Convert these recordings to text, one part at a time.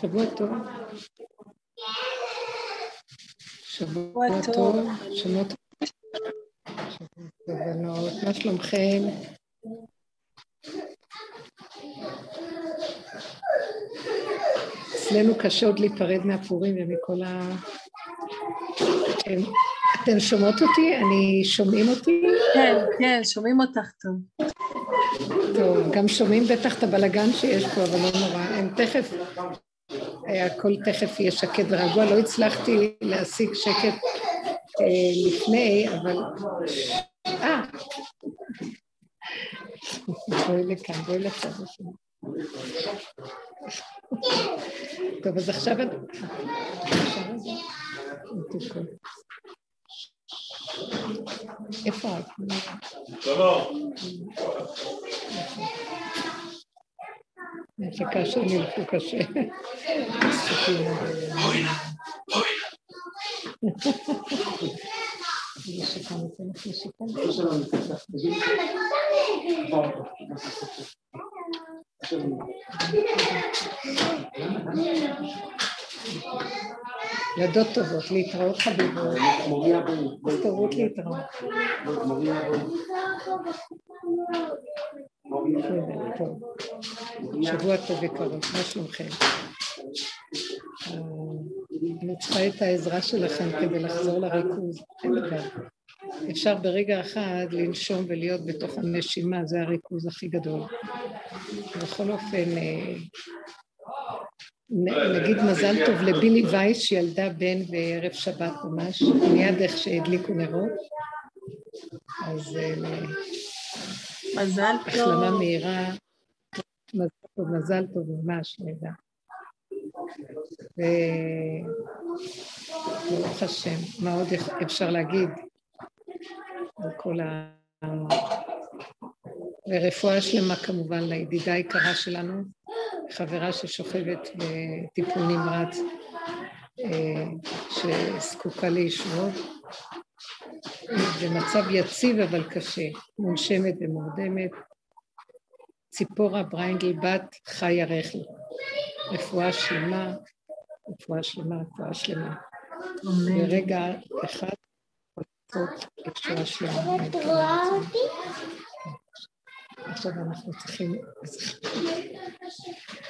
שבוע טוב. שבוע טוב. שבוע טוב. בנות, מה שלומכם? אצלנו קשה עוד להיפרד מהפורים ומכל ה... כן. אתן שומעות אותי? אני... שומעים אותי? כן, כן, שומעים אותך טוב. טוב, גם שומעים בטח את הבלגן שיש פה, אבל לא נורא. הם תכף, הכל תכף יהיה שקט ורגוע. לא הצלחתי להשיג שקט אה, לפני, אבל... אה! בואי לכאן, בואי לצד השני. טוב, אז עכשיו... איפה את? שלום. מחכה שהם ילכו קשה. בואי נא, בואי ילדות טובות, להתראות חביבות. הסתרות להתראות. שבוע טוב וקרוב, מה שלומכם? אני צריכה את העזרה שלכם כדי לחזור לריכוז. אפשר ברגע אחד לנשום ולהיות בתוך הנשימה, זה הריכוז הכי גדול. בכל אופן, אה, נגיד מזל טוב לבילי וייס שילדה בן בערב שבת ממש, מיד איך שהדליקו נרות. אז אה, מזל טוב. החלמה מהירה, מזל טוב, מזל טוב ממש, נדע. וברוך השם, מה עוד אפשר להגיד על כל ה... ורפואה שלמה כמובן לידידה היקרה שלנו, חברה ששוכבת בטיפול נמרץ, אה, שזקוקה לישועות, במצב יציב אבל קשה, מונשמת ומורדמת. ציפורה בריינגל בת חיה רכי. רפואה שלמה, רפואה שלמה, רפואה שלמה. ברגע אחד רפואה שלמה. עכשיו אנחנו צריכים...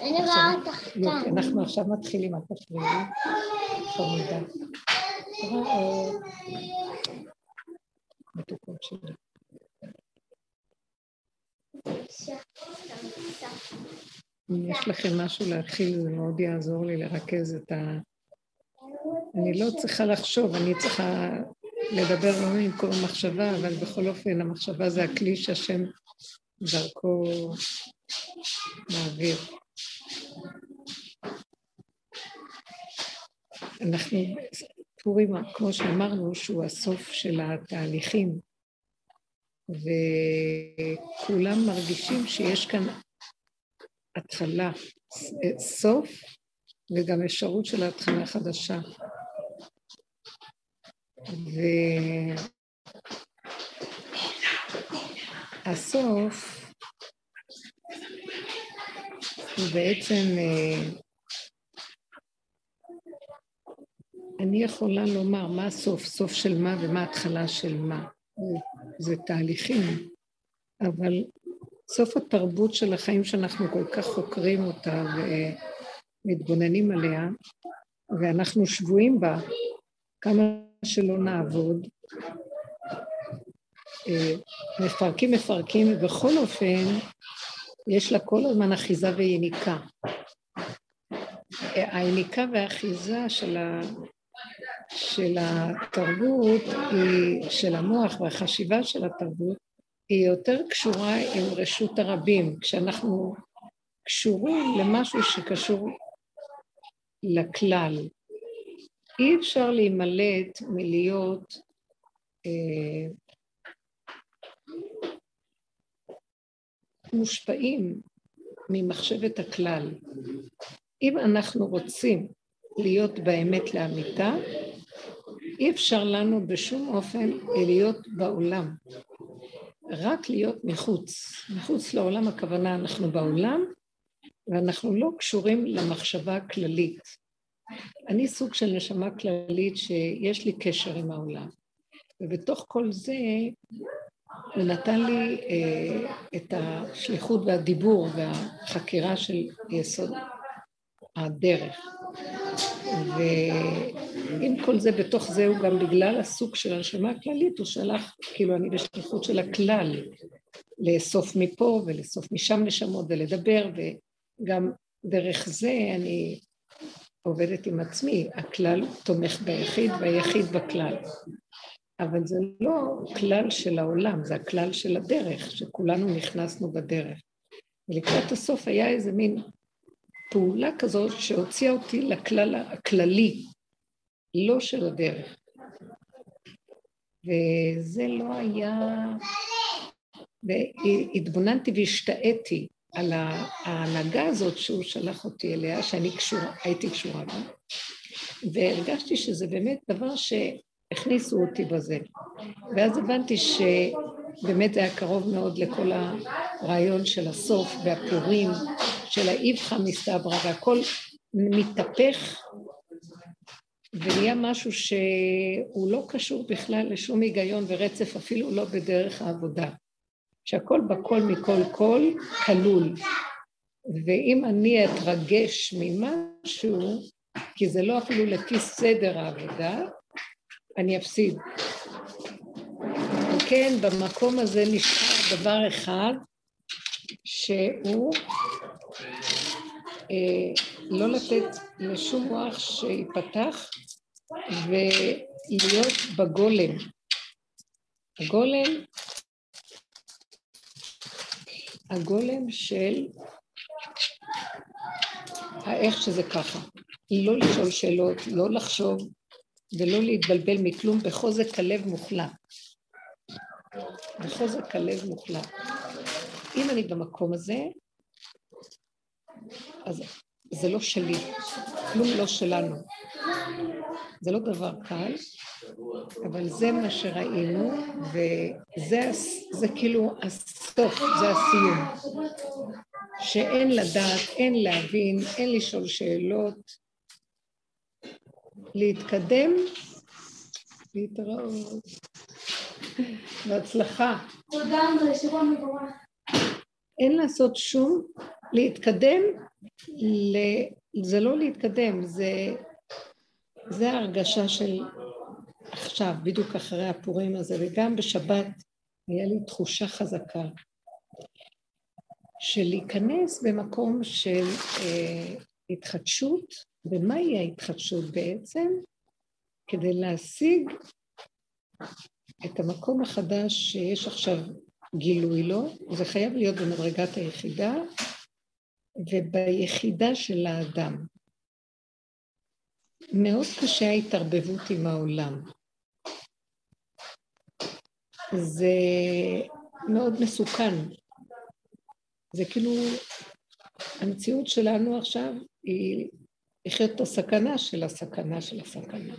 אני רואה אותך כאן. אנחנו עכשיו מתחילים, אל תפריעי. חמודה. מתוקות שלי. אם יש לכם משהו להתחיל, זה מאוד יעזור לי לרכז את ה... אני לא צריכה לחשוב, אני צריכה לדבר לא ממקום מחשבה, אבל בכל אופן המחשבה זה הכלי שהשם דרכו מעביר. אנחנו, פורים, כמו שאמרנו, שהוא הסוף של התהליכים, וכולם מרגישים שיש כאן התחלה, סוף, וגם אפשרות של התחלה חדשה. והסוף הוא בעצם, אה, אני יכולה לומר מה הסוף, סוף של מה ומה התחלה של מה. זה תהליכים, אבל סוף התרבות של החיים שאנחנו כל כך חוקרים אותה ומתבוננים עליה, ואנחנו שבויים בה, כמה שלא נעבוד, מפרקים מפרקים, ובכל אופן יש לה כל הזמן אחיזה ויניקה. היניקה והאחיזה של, ה... של התרבות, היא, של המוח והחשיבה של התרבות, היא יותר קשורה עם רשות הרבים, כשאנחנו קשורים למשהו שקשור לכלל. אי אפשר להימלט מלהיות אה, מושפעים ממחשבת הכלל. אם אנחנו רוצים להיות באמת לאמיתה, אי אפשר לנו בשום אופן להיות בעולם. רק להיות מחוץ. מחוץ לעולם הכוונה אנחנו בעולם, ואנחנו לא קשורים למחשבה הכללית. אני סוג של נשמה כללית שיש לי קשר עם העולם. ובתוך כל זה הוא נתן לי אה, את השליחות והדיבור והחקירה של יסוד הדרך. ועם כל זה, בתוך זה הוא גם בגלל הסוג של הנשמה הכללית, הוא שלח, כאילו אני בשליחות של הכלל, לאסוף מפה ולאסוף משם נשמות ולדבר, וגם דרך זה אני עובדת עם עצמי, הכלל תומך ביחיד והיחיד בכלל. אבל זה לא כלל של העולם, זה הכלל של הדרך, שכולנו נכנסנו בדרך. ולקראת הסוף היה איזה מין פעולה כזאת שהוציאה אותי לכלל הכללי, לא של הדרך. וזה לא היה... והתבוננתי והשתאיתי על ההנהגה הזאת שהוא שלח אותי אליה, שאני קשורה, הייתי קשורה בה, והרגשתי שזה באמת דבר שהכניסו אותי בזה. ואז הבנתי שבאמת זה היה קרוב מאוד לכל הרעיון של הסוף והפורים, של האיפכא מסתברא, והכל מתהפך ונהיה משהו שהוא לא קשור בכלל לשום היגיון ורצף, אפילו לא בדרך העבודה. שהכל בכל מכל כל כלול. ואם אני אתרגש ממשהו, כי זה לא אפילו לפי סדר העבודה, אני אפסיד. וכן, במקום הזה נשאר דבר אחד, שהוא אה, לא לתת לשום מוח שיפתח ולהיות בגולם. הגולם הגולם של האיך שזה ככה. לא לשאול שאלות, לא לחשוב ולא להתבלבל מכלום בחוזק הלב מוחלט. בחוזק הלב מוחלט. אם אני במקום הזה, אז זה לא שלי, כלום לא שלנו. זה לא דבר קל, אבל זה מה שראינו, וזה זה כאילו הסוף, זה הסיום. שאין לדעת, אין להבין, אין לשאול שאלות, להתקדם, להתראות. בהצלחה. אין לעשות שום, להתקדם, זה לא להתקדם, זה זה ההרגשה של עכשיו, בדיוק אחרי הפורים הזה, וגם בשבת היה לי תחושה חזקה של להיכנס במקום של אה, התחדשות, ומהי ההתחדשות בעצם? כדי להשיג את המקום החדש שיש עכשיו גילוי לו, זה חייב להיות במדרגת היחידה וביחידה של האדם. מאוד קשה ההתערבבות עם העולם. זה מאוד מסוכן. זה כאילו, המציאות שלנו עכשיו היא לחיות את הסכנה של הסכנה של הסכנה.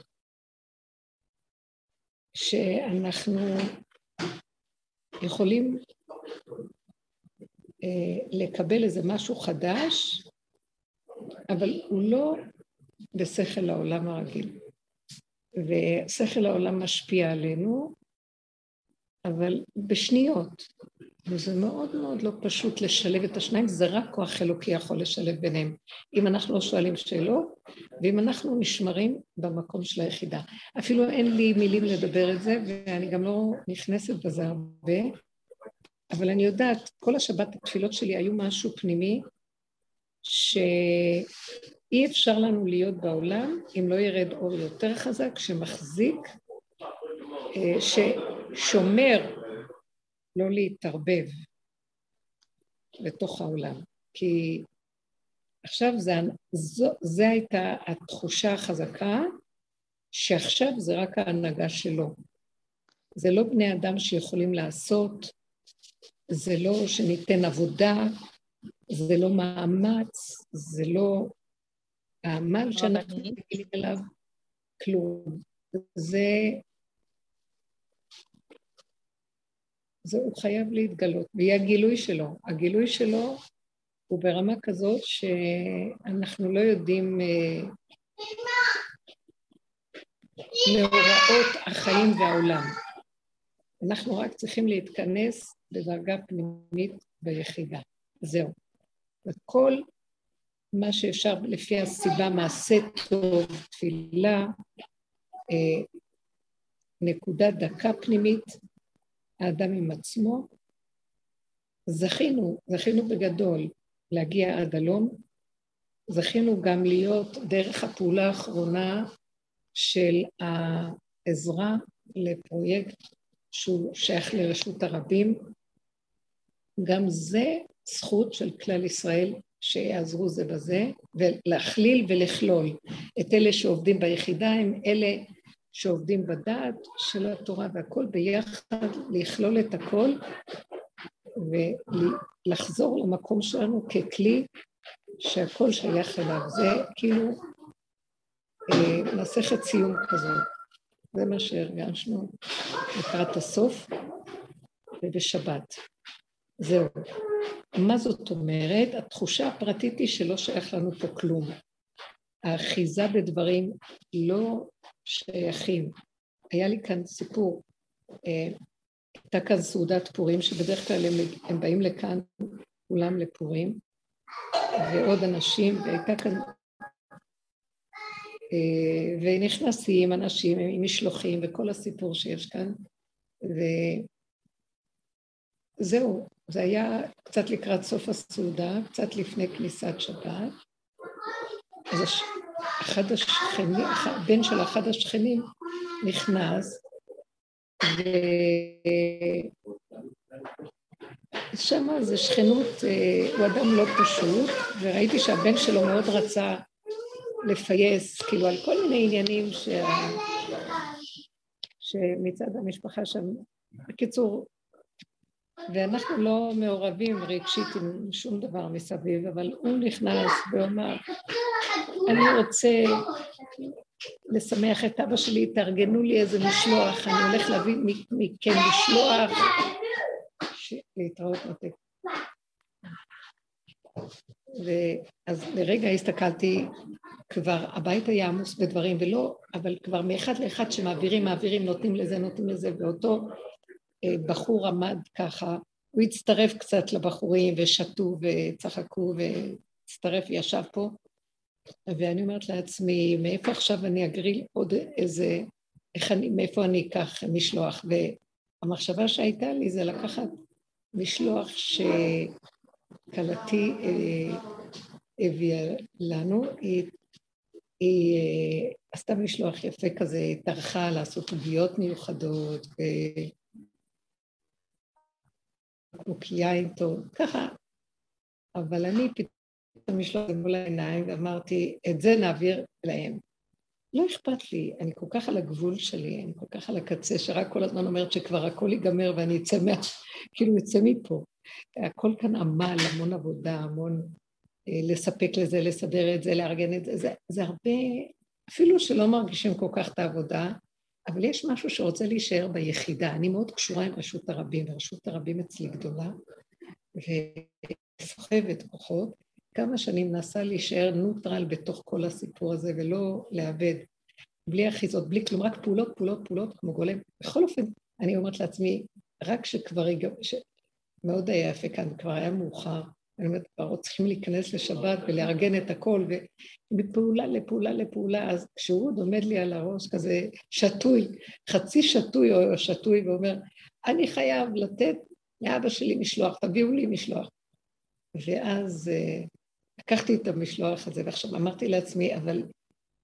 שאנחנו יכולים אה, לקבל איזה משהו חדש, אבל הוא לא בשכל העולם הרגיל. ושכל העולם משפיע עלינו, אבל בשניות. וזה מאוד מאוד לא פשוט לשלב את השניים, זה רק כוח אלוקי יכול לשלב ביניהם. אם אנחנו לא שואלים שאלות, ואם אנחנו נשמרים במקום של היחידה. אפילו אין לי מילים לדבר את זה, ואני גם לא נכנסת בזה הרבה, אבל אני יודעת, כל השבת התפילות שלי היו משהו פנימי, ש... אי אפשר לנו להיות בעולם אם לא ירד אור יותר חזק שמחזיק, אה, ששומר לא להתערבב לתוך העולם. כי עכשיו זה, זו, זה הייתה התחושה החזקה, שעכשיו זה רק ההנהגה שלו. זה לא בני אדם שיכולים לעשות, זה לא שניתן עבודה, זה לא מאמץ, זה לא העמל שאנחנו מגיעים אליו, כלום. זה... זה הוא חייב להתגלות, ויהיה הגילוי שלו. הגילוי שלו הוא ברמה כזאת שאנחנו לא יודעים אה, מאורעות החיים והעולם. אנחנו רק צריכים להתכנס בדרגה פנימית ביחידה. זהו. וכל מה שאפשר לפי הסיבה, מעשה טוב, תפילה, אה, נקודה דקה פנימית, האדם עם עצמו. זכינו, זכינו בגדול להגיע עד הלום, זכינו גם להיות דרך הפעולה האחרונה של העזרה לפרויקט שהוא שייך לרשות הרבים. גם זה זכות של כלל ישראל שיעזרו זה בזה, ולהכליל ולכלול את אלה שעובדים ביחידה, הם אלה שעובדים בדעת של התורה והכל ביחד, לכלול את הכל ולחזור למקום שלנו ככלי שהכל שייך אליו. זה כאילו אה, מסכת סיום כזאת. זה מה שהרגשנו לקראת הסוף ובשבת. זהו. מה זאת אומרת? התחושה הפרטית היא שלא שייך לנו פה כלום. האחיזה בדברים לא שייכים. היה לי כאן סיפור, אה, הייתה כאן סעודת פורים, שבדרך כלל הם, הם באים לכאן כולם לפורים, ועוד אנשים, והייתה כאן... אה, ונכנסים אנשים עם משלוחים וכל הסיפור שיש כאן, וזהו, זה היה קצת לקראת סוף הסעודה, קצת לפני כניסת שבת. אז אחד השכנים, הבן של אחד השכנים נכנס, ושם זה שכנות, אה, הוא אדם לא פשוט, וראיתי שהבן שלו מאוד רצה לפייס, כאילו על כל מיני עניינים שה... שמצד המשפחה שם, בקיצור, ואנחנו לא מעורבים רגשית עם שום דבר מסביב, אבל הוא נכנס ואומר, אני רוצה לשמח את אבא שלי, תארגנו לי איזה משלוח, אני הולך להביא מכם משלוח, להתראות מותק. ואז לרגע הסתכלתי, כבר הבית היה עמוס בדברים, ולא, אבל כבר מאחד לאחד שמעבירים, מעבירים, נותנים לזה, נותנים לזה, ואותו בחור עמד ככה, הוא הצטרף קצת לבחורים ושתו וצחקו והצטרף וישב פה, ואני אומרת לעצמי, מאיפה עכשיו אני אגריל עוד איזה, איך אני, מאיפה אני אקח משלוח? והמחשבה שהייתה לי זה לקחת משלוח שכלתי אה, הביאה לנו, היא, היא אה, עשתה משלוח יפה כזה, טרחה לעשות עוגיות מיוחדות, בקבוק יין טוב, ככה. אבל אני פתאום לשלוח מול העיניים ואמרתי, את זה נעביר להם. לא אכפת לי, אני כל כך על הגבול שלי, אני כל כך על הקצה, שרק כל הזמן אומרת שכבר הכל ייגמר ואני אצא מה... כאילו אצא מפה. הכל כאן עמל, המון עבודה, המון אה, לספק לזה, לסדר את זה, לארגן את זה, זה, זה הרבה, אפילו שלא מרגישים כל כך את העבודה, אבל יש משהו שרוצה להישאר ביחידה. אני מאוד קשורה עם רשות הרבים, ורשות הרבים אצלי גדולה, וסוחבת כוחות. כמה שנים מנסה להישאר נוטרל בתוך כל הסיפור הזה, ולא לאבד, בלי אחיזות, בלי כלום, רק פעולות, פעולות, פעולות, כמו גולם. בכל אופן, אני אומרת לעצמי, רק שכבר, ש... מאוד היה יפה כאן, כבר היה מאוחר, אני אומרת, כבר צריכים להיכנס לשבת ולארגן את הכל, ומפעולה לפעולה לפעולה, אז כשהוא עוד עומד לי על הראש כזה שתוי, חצי שתוי או שתוי, ואומר, אני חייב לתת לאבא שלי משלוח, תביאו לי משלוח. ואז uh, לקחתי את המשלוח הזה, ועכשיו אמרתי לעצמי, אבל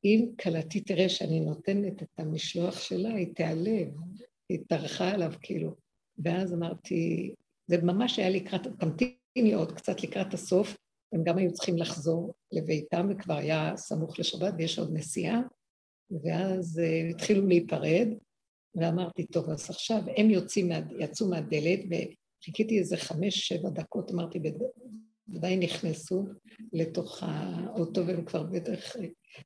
אם כלתי תראה שאני נותנת את המשלוח שלה, היא תיעלב, היא טרחה עליו כאילו. ואז אמרתי, זה ממש היה לקראת, תמתין עוד קצת לקראת הסוף, הם גם היו צריכים לחזור לביתם, וכבר היה סמוך לשבת ויש עוד נסיעה, ואז uh, התחילו להיפרד, ואמרתי, טוב, אז עכשיו הם יוצאים, מה, יצאו מהדלת, וחיכיתי איזה חמש-שבע דקות, אמרתי, ודאי נכנסו לתוך האוטו, והם כבר בטח...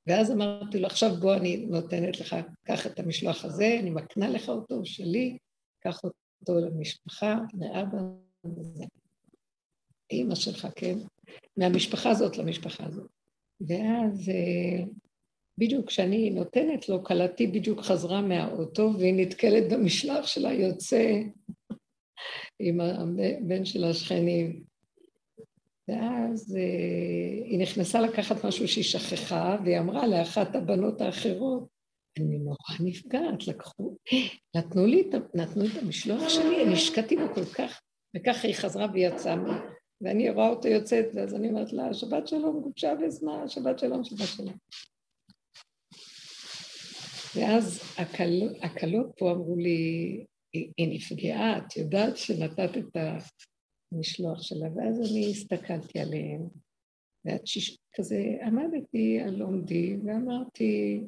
ואז אמרתי לו, עכשיו בוא, אני נותנת לך, קח את המשלוח הזה, אני מקנה לך אותו, שלי, קח אותו למשפחה, לאבא, וזה. אימא שלך, כן? מהמשפחה הזאת למשפחה הזאת. ואז אה, בדיוק כשאני נותנת לו, כלתי בדיוק חזרה מהאוטו והיא נתקלת במשלח שלה, יוצא עם הבן של השכנים. ואז אה, היא נכנסה לקחת משהו שהיא שכחה, והיא אמרה לאחת הבנות האחרות, אני נורא נפגעת, לקחו, נתנו לי, נתנו את המשלוח שלי, אני השקעתי בו כל כך, וככה היא חזרה ויצאה, ואני רואה אותו יוצאת, ואז אני אומרת לה, שבת שלום, גובשה בזמן, שבת שלום, שבת שלום. ואז הקלות פה אמרו לי, היא נפגעה, את יודעת שנתת את המשלוח שלה, ואז אני הסתכלתי עליהם, ואת שיש... כזה עמדתי על עומדי ואמרתי,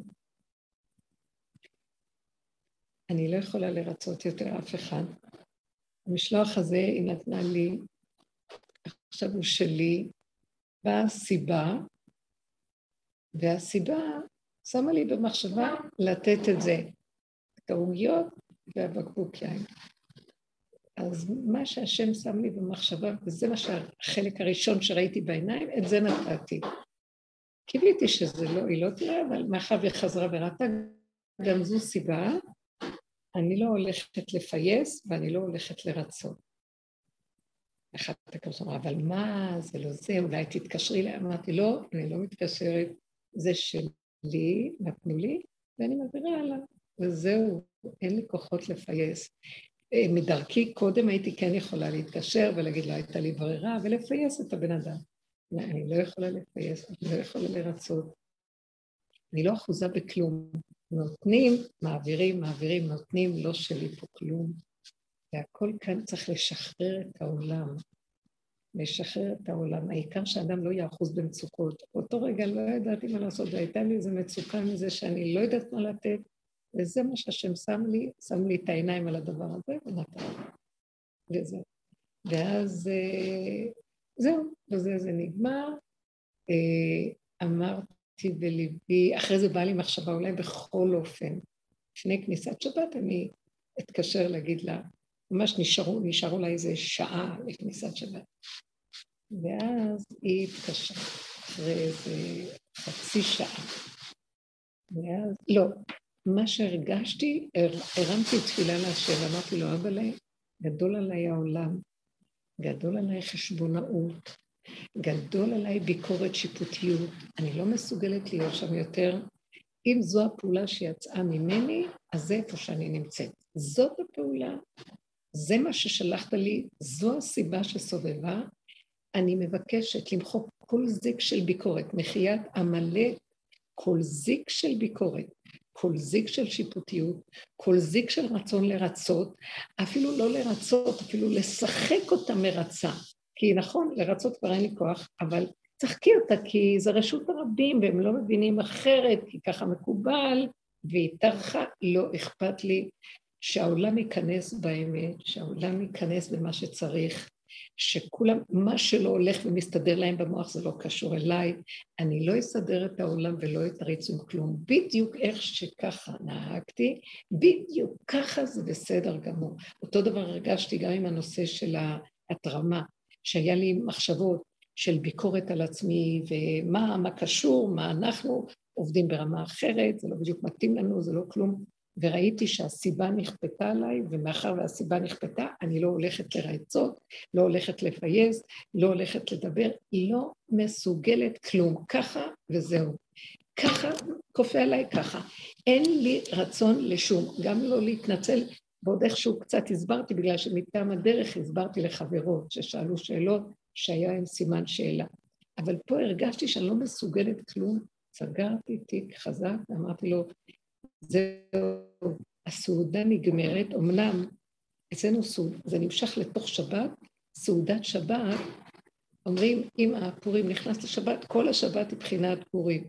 אני לא יכולה לרצות יותר אף אחד. המשלוח הזה היא נתנה לי, עכשיו הוא שלי, באה סיבה, והסיבה שמה לי במחשבה לתת את זה, את העוגיות והבקבוק יין. אז מה שהשם שם לי במחשבה, וזה מה שהחלק הראשון שראיתי בעיניים, את זה נתתי. קיוויתי שזה לא, היא לא תראה, אבל מאחר והיא חזרה וראתה, גם זו סיבה, אני לא הולכת לפייס ואני לא הולכת לרצות. אחת הכוס אמרה, אבל מה, זה לא זה, אולי תתקשרי אליי. אמרתי, לא, אני לא מתקשרת, זה שלי, נתנו לי, ואני מעבירה הלאה. וזהו, אין לי כוחות לפייס. אה, מדרכי קודם הייתי כן יכולה להתקשר ולהגיד לא הייתה לי ברירה ולפייס את הבן אדם. אני לא יכולה לפייס, אני לא יכולה לרצות. אני לא אחוזה בכלום. נותנים, מעבירים, מעבירים, נותנים, לא שלי פה כלום. והכל כאן צריך לשחרר את העולם. לשחרר את העולם. העיקר שאדם לא יאחוז במצוקות. באותו רגע לא ידעתי מה לעשות, והייתה לי איזו מצוקה מזה שאני לא יודעת מה לתת, וזה מה שהשם שם לי, שם לי את העיניים על הדבר הזה ונתן. וזהו. ואז אה, זהו, וזה זה נגמר. אה, אמרתי בליבי, אחרי זה באה לי מחשבה, אולי בכל אופן, לפני כניסת שבת אני אתקשר להגיד לה, ממש נשארו, נשארו לה איזה שעה לכניסת שבת. ואז היא התקשרה אחרי איזה חצי שעה. ואז, לא, מה שהרגשתי, הרמתי תפילה להשם, אמרתי לו, אבא לי, גדול עליי העולם, גדול עליי חשבונאות, גדול עליי ביקורת שיפוטיות, אני לא מסוגלת להיות שם יותר. אם זו הפעולה שיצאה ממני, אז זה איפה שאני נמצאת. זאת הפעולה, זה מה ששלחת לי, זו הסיבה שסובבה. אני מבקשת למחוק כל זיק של ביקורת, מחיית עמלק, כל זיק של ביקורת. כל זיק של שיפוטיות, כל זיק של רצון לרצות, אפילו לא לרצות, אפילו לשחק אותה מרצה. כי נכון, לרצות כבר אין לי כוח, אבל צחקי אותה כי זה רשות הרבים והם לא מבינים אחרת, כי ככה מקובל, והיא טרחה, לא אכפת לי שהעולם ייכנס באמת, שהעולם ייכנס במה שצריך, שכולם, מה שלא הולך ומסתדר להם במוח זה לא קשור אליי, אני לא אסדר את העולם ולא אתריץ עם כלום. בדיוק איך שככה נהגתי, בדיוק ככה זה בסדר גמור. אותו דבר הרגשתי גם עם הנושא של ההתרמה, שהיה לי מחשבות של ביקורת על עצמי, ומה מה קשור, מה אנחנו עובדים ברמה אחרת, זה לא בדיוק מתאים לנו, זה לא כלום. וראיתי שהסיבה נכפתה עליי, ומאחר והסיבה נכפתה, אני לא הולכת לרעצות, לא הולכת לפייס, לא הולכת לדבר, לא מסוגלת כלום. ככה וזהו. ככה, כופה עליי ככה. אין לי רצון לשום, גם לא להתנצל, ועוד איכשהו קצת הסברתי, בגלל שמטעם הדרך הסברתי לחברות ששאלו שאלות שהיה עם סימן שאלה. אבל פה הרגשתי שאני לא מסוגלת כלום, סגרתי תיק חזק ואמרתי לו, זהו, הסעודה נגמרת, אמנם אצלנו סעוד, זה נמשך לתוך שבת, סעודת שבת, אומרים, אם הפורים נכנס לשבת, כל השבת היא בחינת פורים.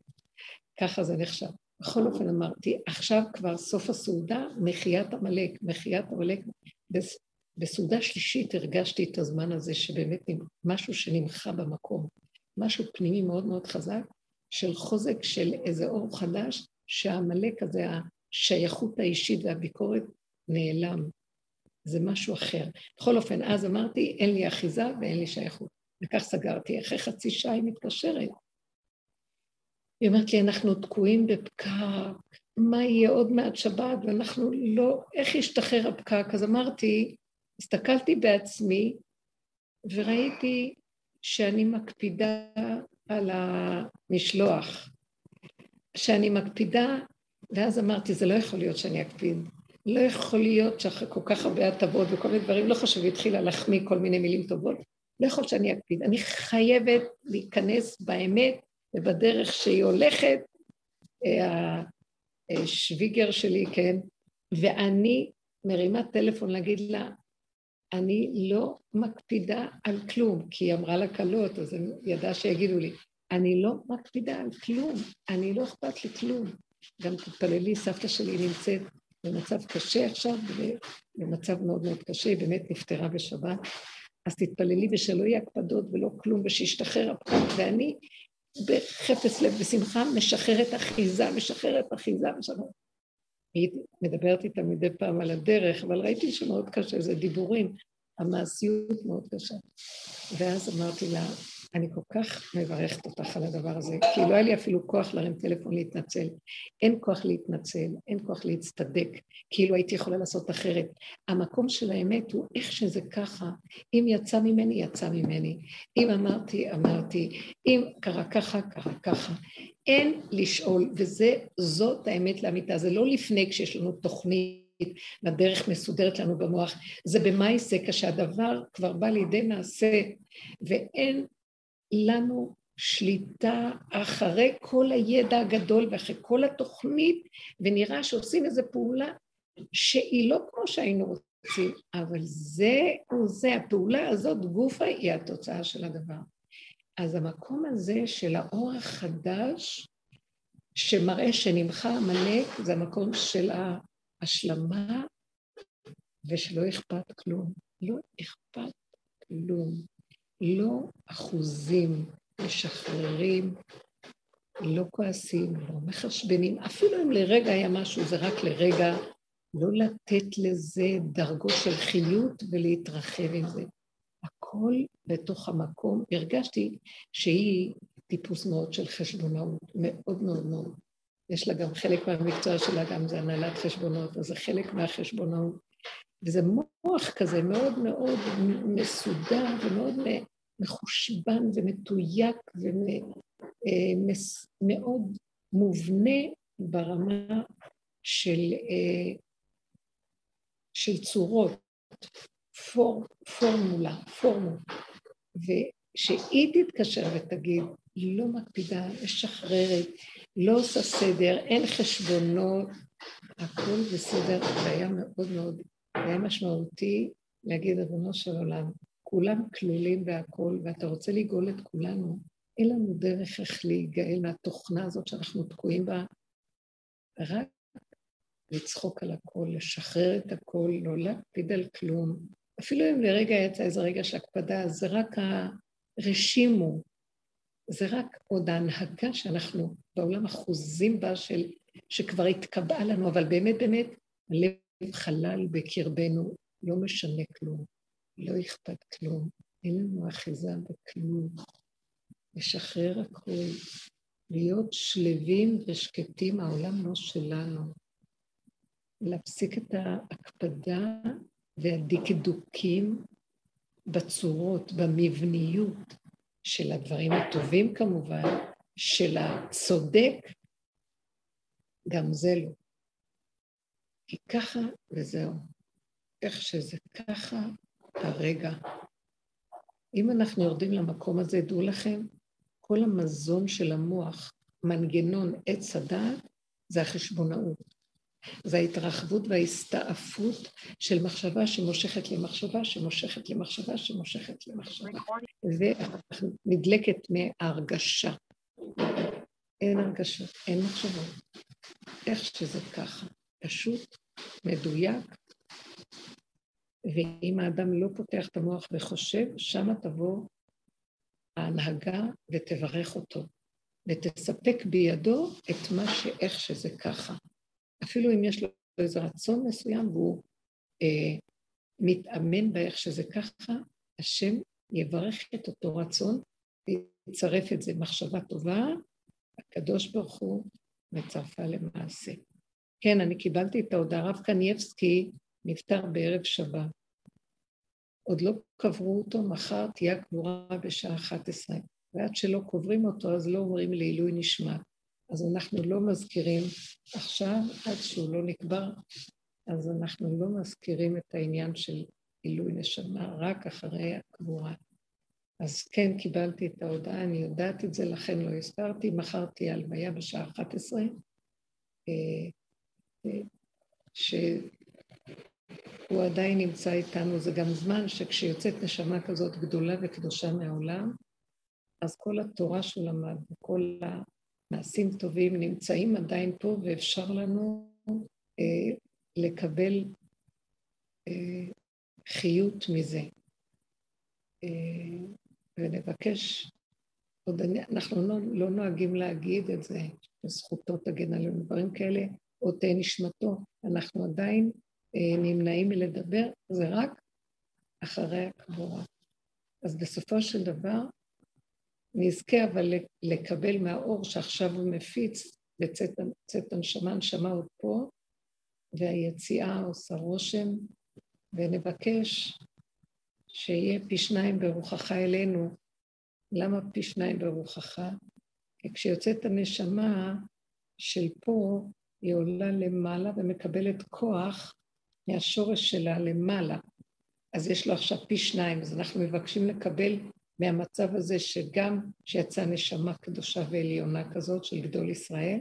ככה זה נחשב. בכל אופן אמרתי, עכשיו כבר סוף הסעודה, מחיית עמלק, מחיית עמלק. בסעודה שלישית הרגשתי את הזמן הזה שבאמת משהו שנמחה במקום, משהו פנימי מאוד מאוד חזק, של חוזק של איזה אור חדש, שהעמלק הזה, השייכות האישית והביקורת נעלם. זה משהו אחר. בכל אופן, אז אמרתי, אין לי אחיזה ואין לי שייכות. וכך סגרתי. אחרי חצי שעה היא מתקשרת. היא אומרת לי, אנחנו תקועים בפקק, מה יהיה עוד מעט שבת, ואנחנו לא, איך ישתחרר הפקק? אז אמרתי, הסתכלתי בעצמי וראיתי שאני מקפידה על המשלוח, שאני מקפידה, ואז אמרתי, זה לא יכול להיות שאני אקפיד. לא יכול להיות שאחרי כל כך הרבה הטבות וכל מיני דברים, לא חשוב, התחילה להחמיא כל מיני מילים טובות, לא יכול שאני אקפיד. אני חייבת להיכנס באמת ובדרך שהיא הולכת, אה, השוויגר שלי, כן, ואני מרימה טלפון להגיד לה, אני לא מקפידה על כלום, כי היא אמרה לה כלות, אז היא ידעה שיגידו לי, אני לא מקפידה על כלום, אני לא אכפת לי כלום. גם תתפללי, סבתא שלי נמצאת במצב קשה עכשיו, במצב מאוד מאוד קשה, היא באמת נפטרה בשבת, אז תתפללי ושלא יהיו הקפדות ולא כלום, ושישתחרר הפקק, ואני בחפץ לב ושמחה משחררת אחיזה, משחררת אחיזה, משחררת. היא מדברת איתה מדי פעם על הדרך, אבל ראיתי שמאוד קשה, זה דיבורים, המעשיות מאוד קשה. ואז אמרתי לה, אני כל כך מברכת אותך על הדבר הזה, כי לא היה לי אפילו כוח להרים טלפון להתנצל. אין כוח להתנצל, אין כוח להצטדק, כאילו הייתי יכולה לעשות אחרת. המקום של האמת הוא איך שזה ככה. אם יצא ממני, יצא ממני. אם אמרתי, אמרתי. אם קרה ככה, קרה ככה. אין לשאול, וזאת האמת לאמיתה. זה לא לפני כשיש לנו תוכנית. והדרך מסודרת לנו במוח, זה במאי זה כשהדבר כבר בא לידי מעשה ואין לנו שליטה אחרי כל הידע הגדול ואחרי כל התוכנית, ונראה שעושים איזו פעולה שהיא לא כמו שהיינו רוצים, אבל זה הוא זה, הפעולה הזאת, גופה, היא התוצאה של הדבר. אז המקום הזה של האור החדש, שמראה שנמחה עמלק, זה המקום של ההשלמה ושלא אכפת כלום. לא אכפת כלום. לא אחוזים, משחררים, לא כועסים, לא מחשבנים, אפילו אם לרגע היה משהו, זה רק לרגע, לא לתת לזה דרגות של חיות ולהתרחב עם זה. הכל בתוך המקום. הרגשתי שהיא טיפוס מאוד של חשבונאות, מאוד מאוד מאוד. יש לה גם חלק מהמקצוע שלה, גם זה הנהלת חשבונות, אז זה חלק מהחשבונאות. וזה מוח כזה מאוד מאוד מסודר ומאוד מחושבן ומתויק ומאוד אה, מובנה ברמה של, אה, של צורות, פור, פורמולה, פורמול, ושהיא תתקשר ותגיד, לא מקפידה, משחררת, לא עושה סדר, אין חשבונות, הכל בסדר, זה היה מאוד מאוד, היה משמעותי להגיד, אדונו של עולם, כולם כלולים בהכול, ואתה רוצה לגאול את כולנו, אין לנו דרך איך להיגאל מהתוכנה הזאת שאנחנו תקועים בה, רק לצחוק על הכל, לשחרר את הכל, לא להקפיד על כלום. אפילו אם לרגע יצא איזה רגע של הקפדה, זה רק הרשימו, זה רק עוד ההנהגה שאנחנו בעולם אחוזים בה, של, שכבר התקבעה לנו, אבל באמת באמת הלב חלל בקרבנו, לא משנה כלום. לא אכפת כלום, אין לנו אחיזה בכלום. לשחרר הכול, להיות שלווים ושקטים, העולם לא שלנו. להפסיק את ההקפדה והדקדוקים בצורות, במבניות של הדברים הטובים כמובן, של הצודק, גם זה לא. כי ככה וזהו. איך שזה ככה, הרגע. אם אנחנו יורדים למקום הזה, דעו לכם, כל המזון של המוח, מנגנון עץ הדעת, זה החשבונאות. זה ההתרחבות וההסתעפות של מחשבה שמושכת למחשבה, שמושכת למחשבה, שמושכת למחשבה. ונדלקת מההרגשה. אין הרגשות, אין מחשבות. איך שזה ככה, פשוט, מדויק, ואם האדם לא פותח את המוח וחושב, שמה תבוא ההנהגה ותברך אותו, ותספק בידו את מה שאיך שזה ככה. אפילו אם יש לו איזה רצון מסוים והוא אה, מתאמן באיך שזה ככה, השם יברך את אותו רצון ויצרף את זה מחשבה טובה, הקדוש ברוך הוא מצרפה למעשה. כן, אני קיבלתי את ההודעה, הרב קנייבסקי נפטר בערב שבת. עוד לא קברו אותו, מחר תהיה קבורה בשעה 11. ועד שלא קוברים אותו, אז לא אומרים לעילוי נשמת. אז אנחנו לא מזכירים עכשיו, עד שהוא לא נקבר, אז אנחנו לא מזכירים את העניין של עילוי נשמה, רק אחרי הקבורה. אז כן, קיבלתי את ההודעה, אני יודעת את זה, לכן לא הסתרתי. מחר תהיה הלוויה בשעה 11, אה, שהוא עדיין נמצא איתנו. זה גם זמן שכשיוצאת נשמה כזאת גדולה וקדושה מהעולם, אז כל התורה שהוא למד וכל המעשים טובים נמצאים עדיין פה, ואפשר לנו אה, לקבל אה, חיות מזה. אה, ונבקש, עוד אני, אנחנו לא, לא נוהגים להגיד את זה, שזכותו תגן עלינו, דברים כאלה, או תהא נשמתו, אנחנו עדיין נמנעים מלדבר, זה רק אחרי הקבורה. אז בסופו של דבר, נזכה אבל לקבל מהאור שעכשיו הוא מפיץ, לצאת הנשמה, הנשמה עוד פה, והיציאה עושה רושם, ונבקש שיהיה פי שניים ברוחך אלינו. למה פי שניים ברוחך? כי כשיוצאת הנשמה של פה, היא עולה למעלה ומקבלת כוח מהשורש שלה למעלה. אז יש לו עכשיו פי שניים, אז אנחנו מבקשים לקבל מהמצב הזה שגם שיצאה נשמה קדושה ועליונה כזאת של גדול ישראל,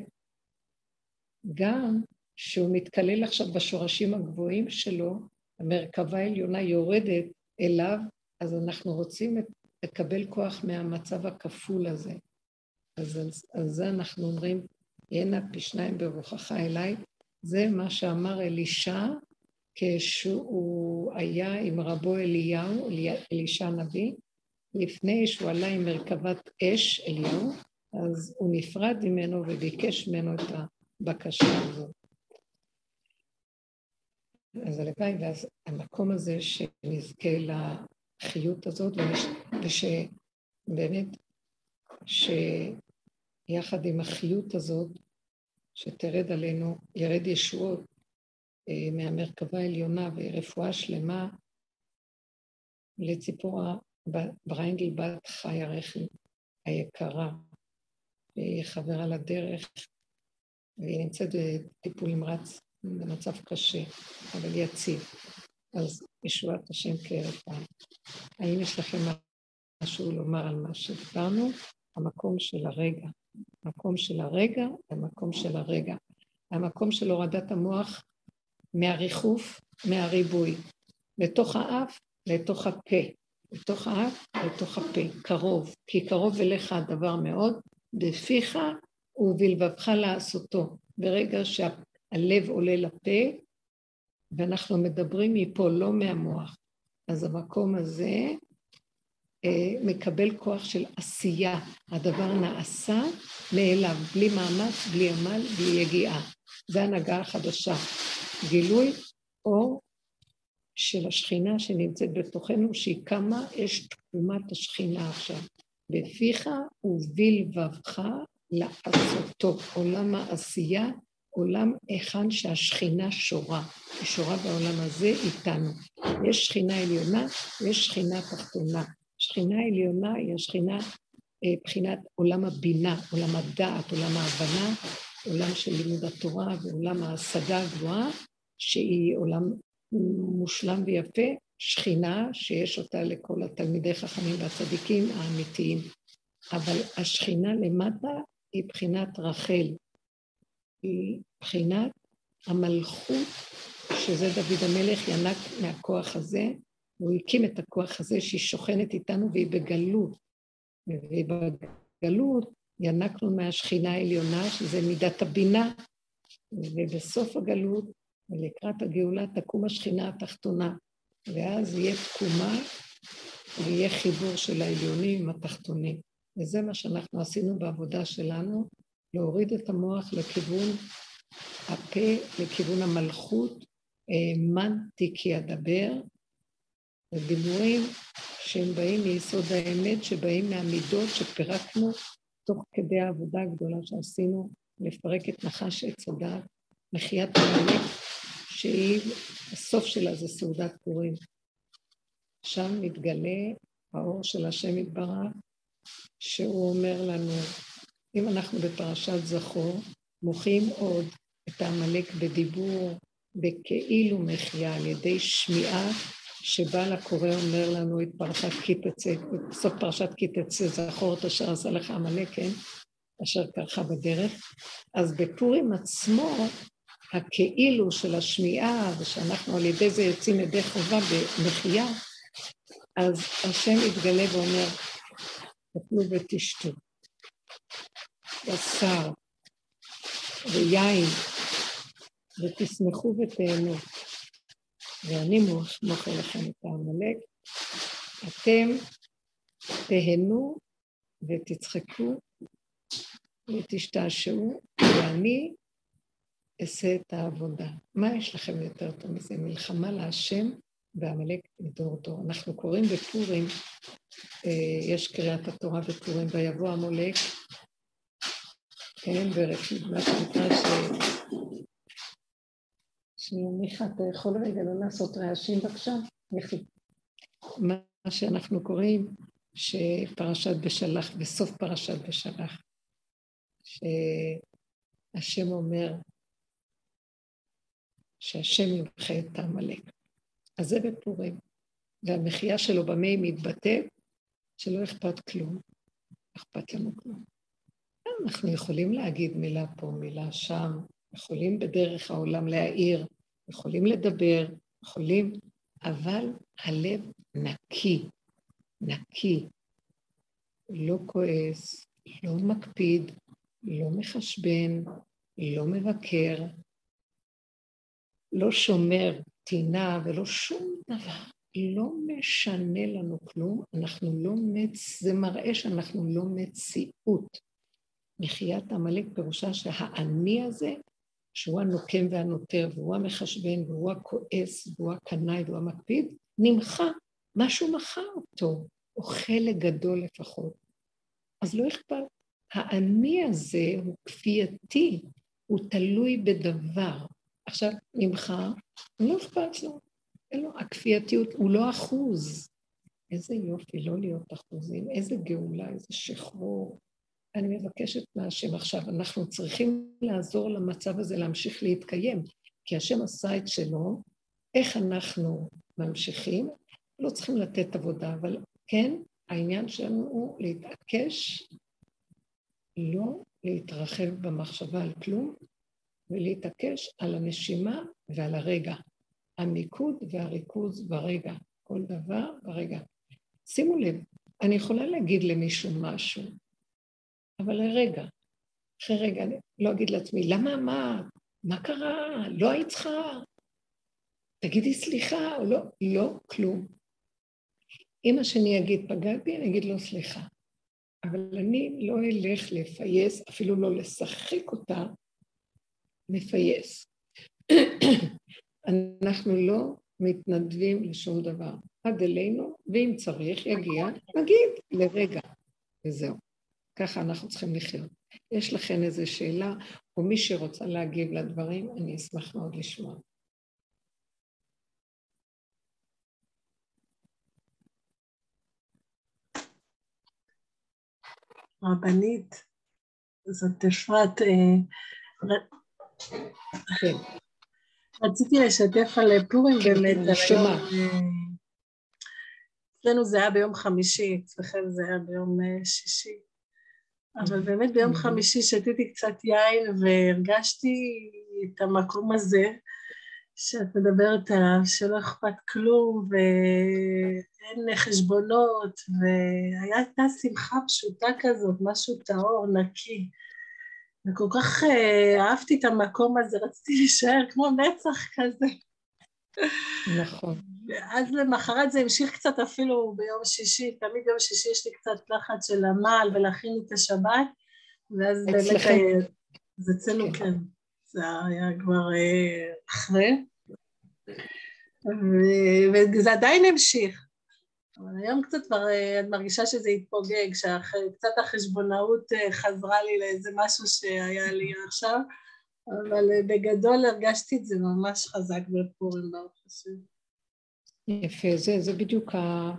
גם שהוא מתקלל עכשיו בשורשים הגבוהים שלו, המרכבה העליונה יורדת אליו, אז אנחנו רוצים לקבל כוח מהמצב הכפול הזה. אז על זה אנחנו אומרים, הנה פי שניים ברוחך אליי. זה מה שאמר אלישע כשהוא היה עם רבו אליהו, אלישע הנביא, לפני שהוא עלה עם מרכבת אש, אליהו, אז הוא נפרד ממנו וביקש ממנו את הבקשה הזאת. אז הלוואי, ואז המקום הזה שנזכה לחיות הזאת, ושבאמת, שיחד עם החיות הזאת, שתרד עלינו, ירד ישועות מהמרכבה העליונה ורפואה שלמה לציפורה בריינגל בת חי הרחם היקרה, והיא חברה לדרך, והיא נמצאת בטיפול נמרץ במצב קשה, אבל יציב. אז ישועת השם פעם. האם יש לכם משהו לומר על מה שדיברנו? המקום של הרגע. המקום של הרגע, המקום של הרגע. המקום של הורדת המוח מהריחוף, מהריבוי, לתוך האף, לתוך הפה. לתוך האף, לתוך הפה, קרוב, כי קרוב אליך הדבר מאוד, בפיך ובלבבך לעשותו. ברגע שהלב עולה לפה, ואנחנו מדברים מפה, לא מהמוח, אז המקום הזה אה, מקבל כוח של עשייה. הדבר נעשה מאליו, בלי מאמץ, בלי עמל, בלי יגיעה. זה הנהגה החדשה. גילוי אור של השכינה שנמצאת בתוכנו, שהיא קמה, יש תקומת השכינה עכשיו. בפיך ובלבבך לעשותו. עולם העשייה, עולם היכן שהשכינה שורה. היא שורה בעולם הזה איתנו. יש שכינה עליונה ויש שכינה תחתונה. שכינה עליונה היא השכינה מבחינת אה, עולם הבינה, עולם הדעת, עולם ההבנה, עולם של לימוד התורה ועולם ההשגה הגבוהה, שהיא עולם מושלם ויפה, שכינה שיש אותה לכל התלמידי חכמים והצדיקים האמיתיים. אבל השכינה למטה היא בחינת רחל, היא בחינת המלכות, שזה דוד המלך ינק מהכוח הזה, והוא הקים את הכוח הזה שהיא שוכנת איתנו והיא בגלות. והיא בגלות ינקנו מהשכינה העליונה, שזה מידת הבינה, ובסוף הגלות ולקראת הגאולה תקום השכינה התחתונה, ואז יהיה תקומה ויהיה חיבור של העליונים עם התחתונים. וזה מה שאנחנו עשינו בעבודה שלנו, להוריד את המוח לכיוון הפה, לכיוון המלכות, האמנתי כי אדבר, ודיבורים שהם באים מיסוד האמת, שבאים מהמידות שפירקנו תוך כדי העבודה הגדולה שעשינו, לפרק את נחש עץ הדעת, מחיית המלך, שהיא, הסוף שלה זה סעודת פורים. שם מתגלה האור של השם יתברך, שהוא אומר לנו, אם אנחנו בפרשת זכור, מוחים עוד את העמלק בדיבור, בכאילו מחיה, על ידי שמיעה שבעל הקורא אומר לנו את פרשת כי תצא, בסוף פרשת כי תצא, זכור את אשר עשה לך עמלק, כן? אשר קרחה בדרך. אז בפורים עצמו, הכאילו של השמיעה, ושאנחנו על ידי זה יוצאים ידי חובה במחיה, אז השם יתגלה ואומר, תפלו ותשתו. בשר ויין, ותשמחו ותהנו. ואני מוכר לכם את העמלק. אתם תהנו ותצחקו ותשתעשעו, ואני אעשה את העבודה. מה יש לכם יותר טוב מזה? מלחמה להשם ועמלק מדור דור. אנחנו קוראים בפורים, אה, יש קריאת התורה בפורים, ויבוא עמלק, כן, ברקידת ש... שנייה, מיכה, אתה יכול רגע לא לעשות רעשים בבקשה? מה שאנחנו קוראים, שפרשת בשלח, בסוף פרשת בשלח, שהשם אומר שהשם ימחה את העמלק. אז זה בפורים. והמחיה שלו במה היא מתבטאת? שלא אכפת כלום. אכפת לנו כלום. אנחנו יכולים להגיד מילה פה, מילה שם, יכולים בדרך העולם להעיר, יכולים לדבר, יכולים, אבל הלב נקי, נקי, לא כועס, לא מקפיד, לא מחשבן, לא מבקר, לא שומר טינה ולא שום דבר. לא משנה לנו כלום, אנחנו לא מצ... זה מראה שאנחנו לא מציאות. מחיית עמלק פירושה שהאני הזה שהוא הנוקם והנוטר, והוא המחשבן, והוא הכועס, והוא הקנאי, והוא המקפיד, נמחה, משהו מחה אותו, או חלק גדול לפחות. אז לא אכפת. האני הזה הוא כפייתי, הוא תלוי בדבר. עכשיו, נמחה, לא אכפת לו. לו. הכפייתיות הוא לא אחוז. איזה יופי לא להיות אחוזים, איזה גאולה, איזה שחרור. אני מבקשת מהשם עכשיו, אנחנו צריכים לעזור למצב הזה להמשיך להתקיים, כי השם עשה את שלו, איך אנחנו ממשיכים? לא צריכים לתת עבודה, אבל כן, העניין שלנו הוא להתעקש, לא להתרחב במחשבה על כלום, ולהתעקש על הנשימה ועל הרגע. המיקוד והריכוז ברגע, כל דבר ברגע. שימו לב, אני יכולה להגיד למישהו משהו, אבל לרגע, אחרי רגע, לא אגיד לעצמי, למה, מה, מה קרה? לא היית צריכה? תגידי סליחה, או לא, לא, כלום. אם השני יגיד, פגעתי, אני אגיד לו סליחה. אבל אני לא אלך לפייס, אפילו לא לשחק אותה, מפייס. אנחנו לא מתנדבים לשום דבר. עד אלינו, ואם צריך, יגיע, נגיד לרגע, וזהו. ככה אנחנו צריכים לחיות. יש לכם איזו שאלה, או מי שרוצה להגיב לדברים, אני אשמח מאוד לשמוע. רבנית, זאת אפרת, אה. רציתי לשתף על פורים באמת, שמה? אצלנו זה היה ביום חמישי, אצלכם זה היה ביום אה, שישי. אבל באמת ביום חמישי שתיתי קצת יין והרגשתי את המקום הזה שאת מדברת עליו, שלא אכפת כלום ואין חשבונות והייתה שמחה פשוטה כזאת, משהו טהור, נקי. וכל כך אה, אהבתי את המקום הזה, רציתי להישאר כמו נצח כזה. נכון. ואז למחרת זה המשיך קצת אפילו ביום שישי, תמיד יום שישי יש לי קצת לחץ של עמל ולהכין את השבת, ואז באמת, אה, זה אצלנו כן. כן, זה היה כבר אה, אחרי, וזה עדיין המשיך. אבל היום קצת כבר אה, את מרגישה שזה התפוגג, שקצת החשבונאות אה, חזרה לי לאיזה משהו שהיה לי עכשיו, אבל אה, בגדול הרגשתי את זה ממש חזק בפורים, ברוך השם. יפה, זה, זה בדיוק ה...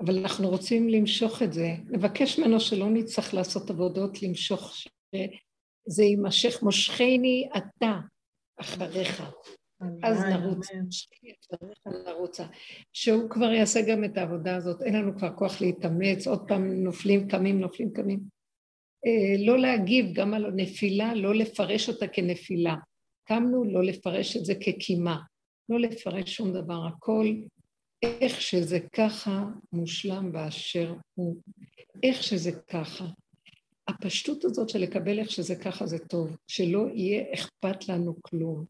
אבל אנחנו רוצים למשוך את זה, לבקש ממנו שלא נצטרך לעשות עבודות, למשוך, שזה יימשך, מושכני אתה אחריך. אז נרוץ, שהוא כבר יעשה גם את העבודה הזאת, אין לנו כבר כוח להתאמץ, עוד פעם נופלים, קמים, נופלים, קמים. אה, לא להגיב גם על הנפילה, לא לפרש אותה כנפילה. קמנו לא לפרש את זה כקימה, לא לפרש שום דבר, הכל איך שזה ככה מושלם באשר הוא, איך שזה ככה. הפשטות הזאת של לקבל איך שזה ככה זה טוב, שלא יהיה אכפת לנו כלום.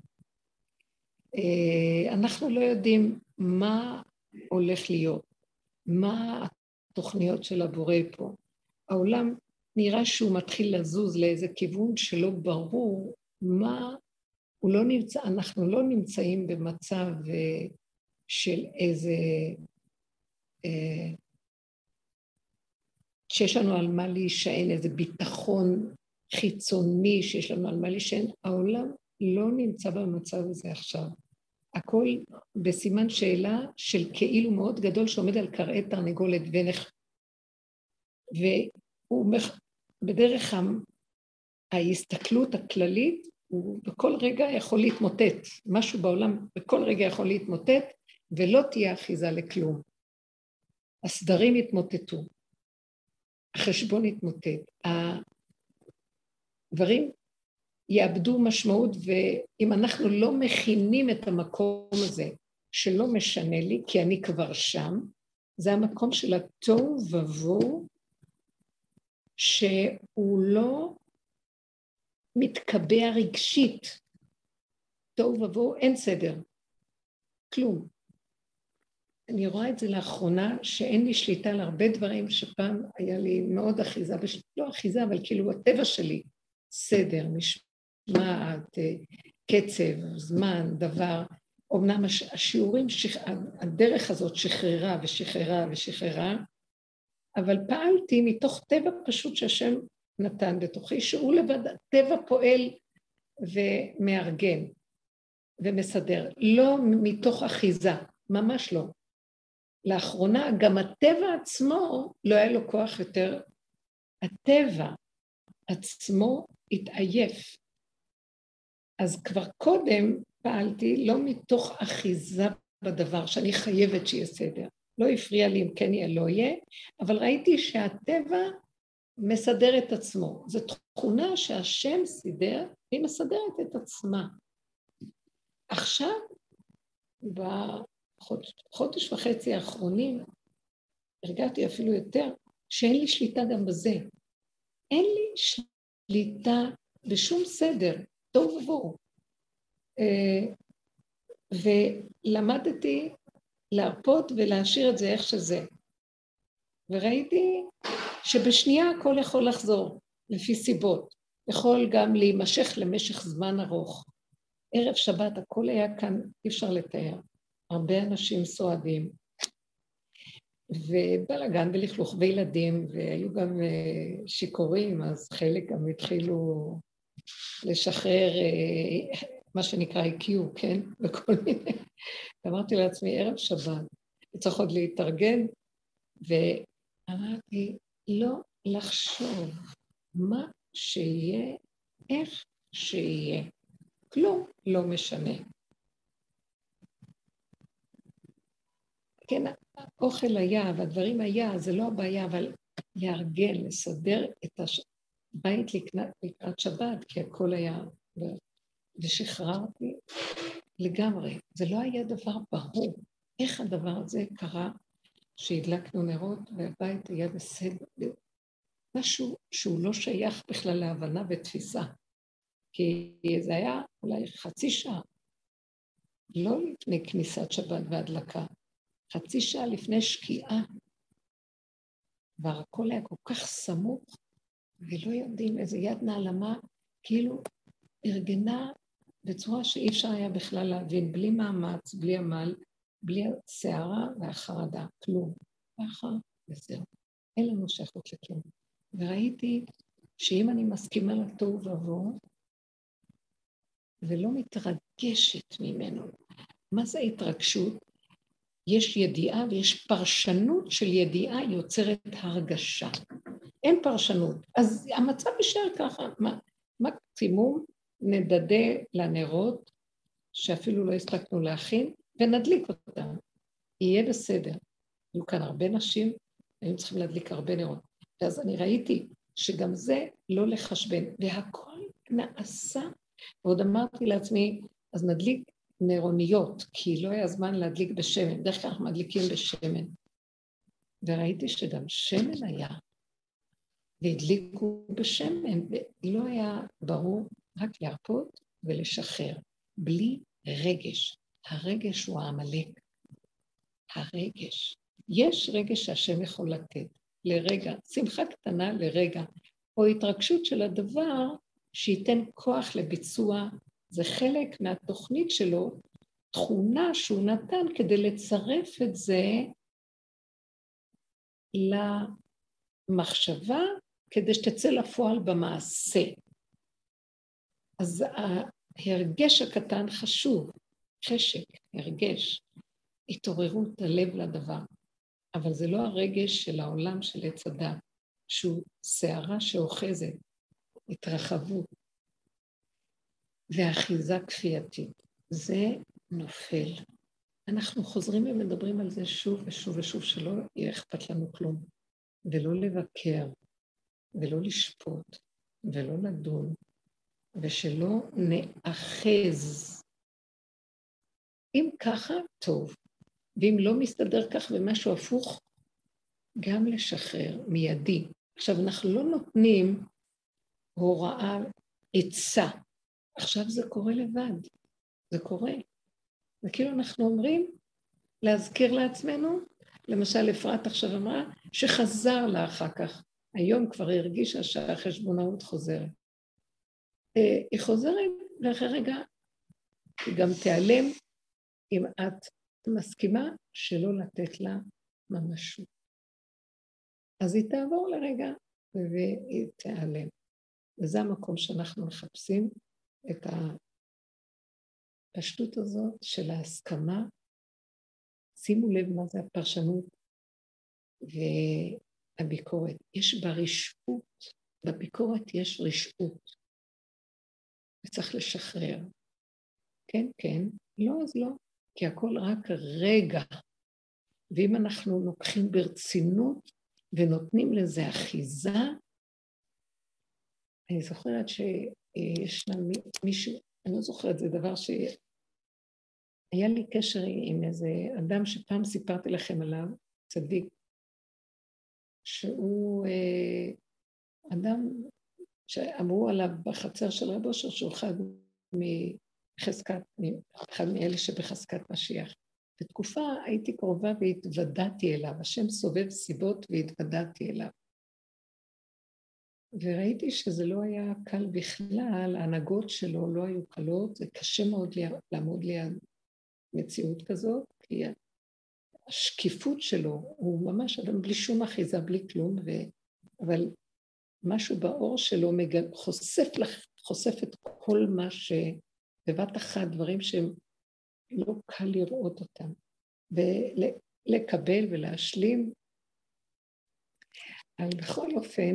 אה, אנחנו לא יודעים מה הולך להיות, מה התוכניות של הבורא פה. העולם נראה שהוא מתחיל לזוז לאיזה כיוון שלא ברור מה, הוא לא נמצא, אנחנו לא נמצאים במצב אה, של איזה, אה, שיש לנו על מה להישען, איזה ביטחון חיצוני שיש לנו על מה להישען, העולם לא נמצא במצב הזה עכשיו. הכל בסימן שאלה של כאילו מאוד גדול שעומד על קרעי תרנגולת ונך... והוא מח... בדרך ההסתכלות הכללית, הוא בכל רגע יכול להתמוטט. משהו בעולם בכל רגע יכול להתמוטט, ולא תהיה אחיזה לכלום. הסדרים יתמוטטו, החשבון יתמוטט, הדברים יאבדו משמעות, ואם אנחנו לא מכינים את המקום הזה, שלא משנה לי, כי אני כבר שם, זה המקום של התוהו ובוהו, שהוא לא מתקבע רגשית. תוהו ובוהו, אין סדר. כלום. אני רואה את זה לאחרונה, שאין לי שליטה על הרבה דברים שפעם היה לי מאוד אחיזה, לא אחיזה, אבל כאילו הטבע שלי, סדר, משמעות. משמעת, אה, קצב, זמן, דבר. אמנם השיעורים. הדרך הזאת שחררה ושחררה ושחררה, אבל פעלתי מתוך טבע פשוט שהשם נתן בתוכי, שהוא לבד, הטבע פועל ומארגן ומסדר, לא מתוך אחיזה, ממש לא. לאחרונה גם הטבע עצמו לא היה לו כוח יותר, הטבע עצמו התעייף, אז כבר קודם פעלתי לא מתוך אחיזה בדבר, שאני חייבת שיהיה סדר. לא הפריע לי אם כן יהיה, לא יהיה, אבל ראיתי שהטבע מסדר את עצמו. זו תכונה שהשם סידר, והיא מסדרת את עצמה. עכשיו, בחודש וחצי האחרונים, הרגעתי אפילו יותר, שאין לי שליטה גם בזה. אין לי שליטה בשום סדר. תוהו ובוהו. אה, ולמדתי להרפות ולהשאיר את זה איך שזה. וראיתי שבשנייה הכל יכול לחזור, לפי סיבות. יכול גם להימשך למשך זמן ארוך. ערב שבת הכל היה כאן, אי אפשר לתאר. הרבה אנשים סועדים, ובלאגן ולכלוך וילדים, והיו גם אה, שיכורים, אז חלק גם התחילו לשחרר אה, מה שנקרא IQ, כן? וכל מיני. אמרתי לעצמי, ערב שבת, צריך עוד להתארגן, ואמרתי, לא לחשוב מה שיהיה, איך שיהיה. כלום לא משנה. כן, האוכל היה והדברים היה, זה לא הבעיה, אבל לארגן, לסדר את הש... בית לקראת, לקראת שבת, כי הכל היה... ושחררתי לגמרי. זה לא היה דבר ברור. איך הדבר הזה קרה שהדלקנו נרות והבית היה בסדר? משהו שהוא לא שייך בכלל להבנה ותפיסה. כי זה היה אולי חצי שעה, לא לפני כניסת שבת והדלקה, חצי שעה לפני שקיעה. והכל היה כל כך סמוך, ולא יודעים איזה יד נעלמה, כאילו ארגנה בצורה שאי אפשר היה בכלל להבין, בלי מאמץ, בלי עמל, בלי הסערה והחרדה, כלום. ככה, וזהו. אין לנו שייכות לכלום. וראיתי שאם אני מסכימה לתוהו ובוהו, ולא מתרגשת ממנו, מה זה התרגשות? יש ידיעה ויש פרשנות של ידיעה יוצרת הרגשה. אין פרשנות. אז המצב יישאר ככה. מקסימום נדדה לנרות, שאפילו לא הספקנו להכין, ונדליק אותם. יהיה בסדר. היו כאן הרבה נשים, היו צריכים להדליק הרבה נרות. ואז אני ראיתי שגם זה לא לחשבן, והכל נעשה. ועוד אמרתי לעצמי, אז נדליק נרוניות, כי לא היה זמן להדליק בשמן, בדרך כלל אנחנו מדליקים בשמן. וראיתי שגם שמן היה, והדליקו בשמן, ולא היה ברור רק להרפות ולשחרר, בלי רגש. הרגש הוא העמלק. הרגש. יש רגש שהשם יכול לתת, לרגע, שמחה קטנה לרגע, או התרגשות של הדבר שייתן כוח לביצוע, זה חלק מהתוכנית שלו, תכונה שהוא נתן כדי לצרף את זה למחשבה, כדי שתצא לפועל במעשה. אז ההרגש הקטן חשוב, חשק, הרגש, התעוררות הלב לדבר. אבל זה לא הרגש של העולם של עץ הדת, שהוא סערה שאוחזת, התרחבות ואחיזה כפייתית. זה נופל. אנחנו חוזרים ומדברים על זה שוב ושוב ושוב, שלא יהיה אכפת לנו כלום, ולא לבקר, ולא לשפוט, ולא לדון, ושלא נאחז. אם ככה, טוב. ואם לא מסתדר כך ומשהו הפוך, גם לשחרר מיידי. עכשיו, אנחנו לא נותנים הוראה, עצה. עכשיו זה קורה לבד, זה קורה. זה כאילו אנחנו אומרים, להזכיר לעצמנו, למשל אפרת עכשיו אמרה, שחזר לה אחר כך. היום כבר הרגישה שהחשבונאות חוזרת. אה, היא חוזרת, ואחרי רגע היא גם תיעלם אם את מסכימה שלא לתת לה ממשות. אז היא תעבור לרגע והיא תיעלם. וזה המקום שאנחנו מחפשים את הפשטות הזאת של ההסכמה. שימו לב מה זה הפרשנות והביקורת. יש בה רשעות, בביקורת יש רשעות, וצריך לשחרר. כן, כן, לא, אז לא. כי הכל רק רגע. ואם אנחנו לוקחים ברצינות ונותנים לזה אחיזה, אני זוכרת שיש לה מישהו, אני לא זוכרת, זה דבר ש... היה לי קשר עם איזה אדם שפעם סיפרתי לכם עליו, צדיק, שהוא אה, אדם שאמרו עליו בחצר של רב אושר שהוא אחד חזקת, אחד מאלה שבחזקת משיח. בתקופה הייתי קרובה והתוודעתי אליו, השם סובב סיבות והתוודעתי אליו. וראיתי שזה לא היה קל בכלל, ההנהגות שלו לא היו קלות, זה קשה מאוד לעמוד ליד מציאות כזאת, כי השקיפות שלו, הוא ממש אדם בלי שום אחיזה, בלי כלום, ו... אבל משהו באור שלו מגל... חושף, לך, חושף את כל מה ש... בבת אחת דברים שהם לא קל לראות אותם, ולקבל ולהשלים. אבל בכל אופן,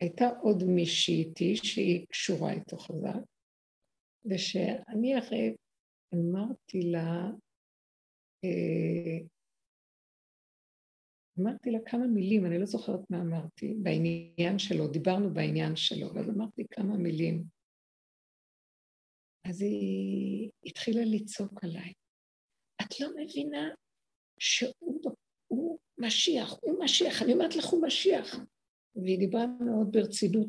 הייתה עוד מישהי איתי שהיא קשורה איתו חזק, ושאני הרי אמרתי לה, אמרתי לה כמה מילים, אני לא זוכרת מה אמרתי, בעניין שלו, דיברנו בעניין שלו, ואז אמרתי כמה מילים. אז היא התחילה לצעוק עליי. את לא מבינה שהוא משיח, הוא משיח, אני אומרת לך, הוא משיח. והיא דיברה מאוד ברצינות,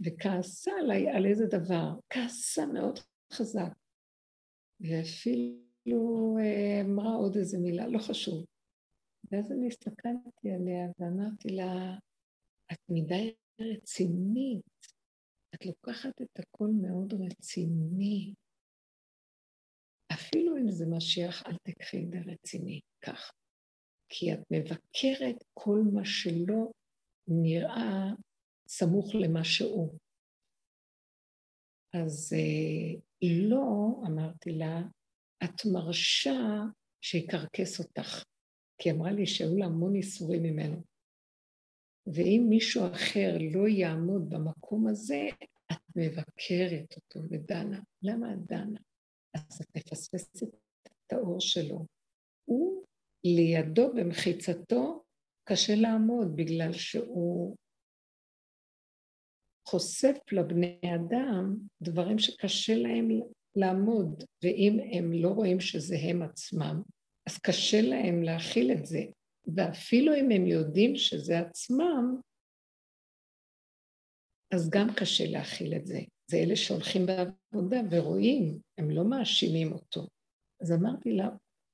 וכעסה עליי על איזה דבר, כעסה מאוד חזק. ואפילו אה, אמרה עוד איזה מילה, לא חשוב. ואז אני הסתכלתי עליה ואמרתי לה, את מדי רצינית, את לוקחת את הכל מאוד רציני. אפילו אם זה משיח, אל תקחי את זה רציני, ככה. כי את מבקרת כל מה שלא נראה סמוך למה שהוא. אז אה, לא, אמרתי לה, את מרשה שיקרקס אותך. כי אמרה לי שהיו לה המון איסורים ממנו. ואם מישהו אחר לא יעמוד במקום הזה, את מבקרת אותו ודנה. למה את דנה? אז את מפספסת את האור שלו. הוא לידו במחיצתו קשה לעמוד בגלל שהוא חושף לבני אדם דברים שקשה להם לעמוד, ואם הם לא רואים שזה הם עצמם, אז קשה להם להכיל את זה. ואפילו אם הם יודעים שזה עצמם, אז גם קשה להכיל את זה. זה אלה שהולכים בעבודה ורואים, הם לא מאשימים אותו. אז אמרתי לה,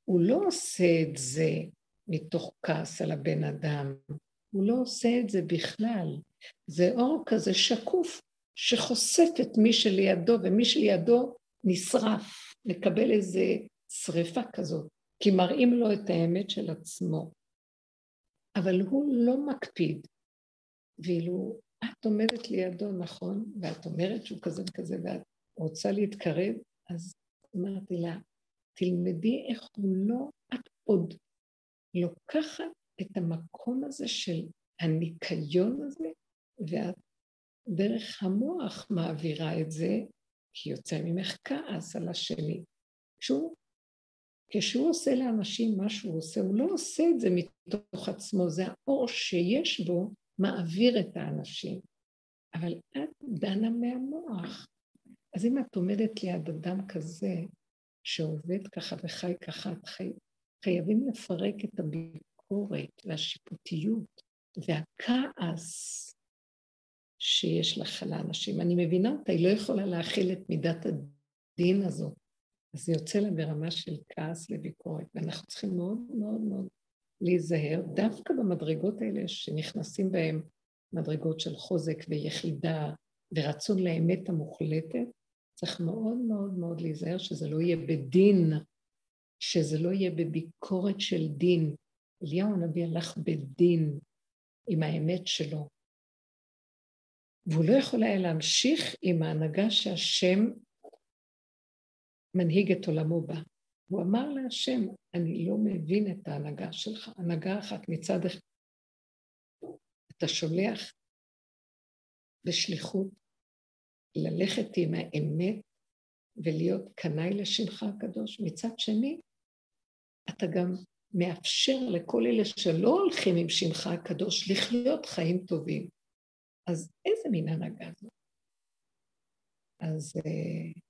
הוא לא עושה את זה מתוך כעס על הבן אדם, הוא לא עושה את זה בכלל. זה אור כזה שקוף, שחושף את מי שלידו, ומי שלידו נשרף, מקבל איזה שריפה כזאת, כי מראים לו את האמת של עצמו. אבל הוא לא מקפיד. ואילו את עומדת לידו, נכון, ואת אומרת שהוא כזה וכזה, ואת רוצה להתקרב, אז אמרתי לה, תלמדי איך הוא לא, את עוד לוקחת את המקום הזה של הניקיון הזה, ואת דרך המוח מעבירה את זה, כי יוצא ממך כעס על השני. כשהוא, כשהוא עושה לאנשים מה שהוא עושה, הוא לא עושה את זה מתוך עצמו, זה האור שיש בו מעביר את האנשים. אבל את דנה מהמוח. אז אם את עומדת ליד אדם כזה, שעובד ככה וחי ככה, את חי... חייבים לפרק את הביקורת והשיפוטיות והכעס שיש לך לאנשים. אני מבינה אותה, היא לא יכולה להכיל את מידת הדין הזאת. אז זה יוצא לה ברמה של כעס לביקורת, ואנחנו צריכים מאוד מאוד מאוד להיזהר, דווקא במדרגות האלה שנכנסים בהן מדרגות של חוזק ויחידה ורצון לאמת המוחלטת, צריך מאוד מאוד מאוד להיזהר שזה לא יהיה בדין, שזה לא יהיה בביקורת של דין. אליהו הנביא הלך בדין עם האמת שלו, והוא לא יכול היה להמשיך עם ההנהגה שהשם מנהיג את עולמו בה. הוא אמר להשם, אני לא מבין את ההנהגה שלך. הנהגה אחת מצד אחד, אתה שולח בשליחות ללכת עם האמת ולהיות קנאי לשמך הקדוש. מצד שני, אתה גם מאפשר לכל אלה שלא הולכים עם שמך הקדוש לחיות חיים טובים. אז איזה מין הנהגה זאת? אז uh,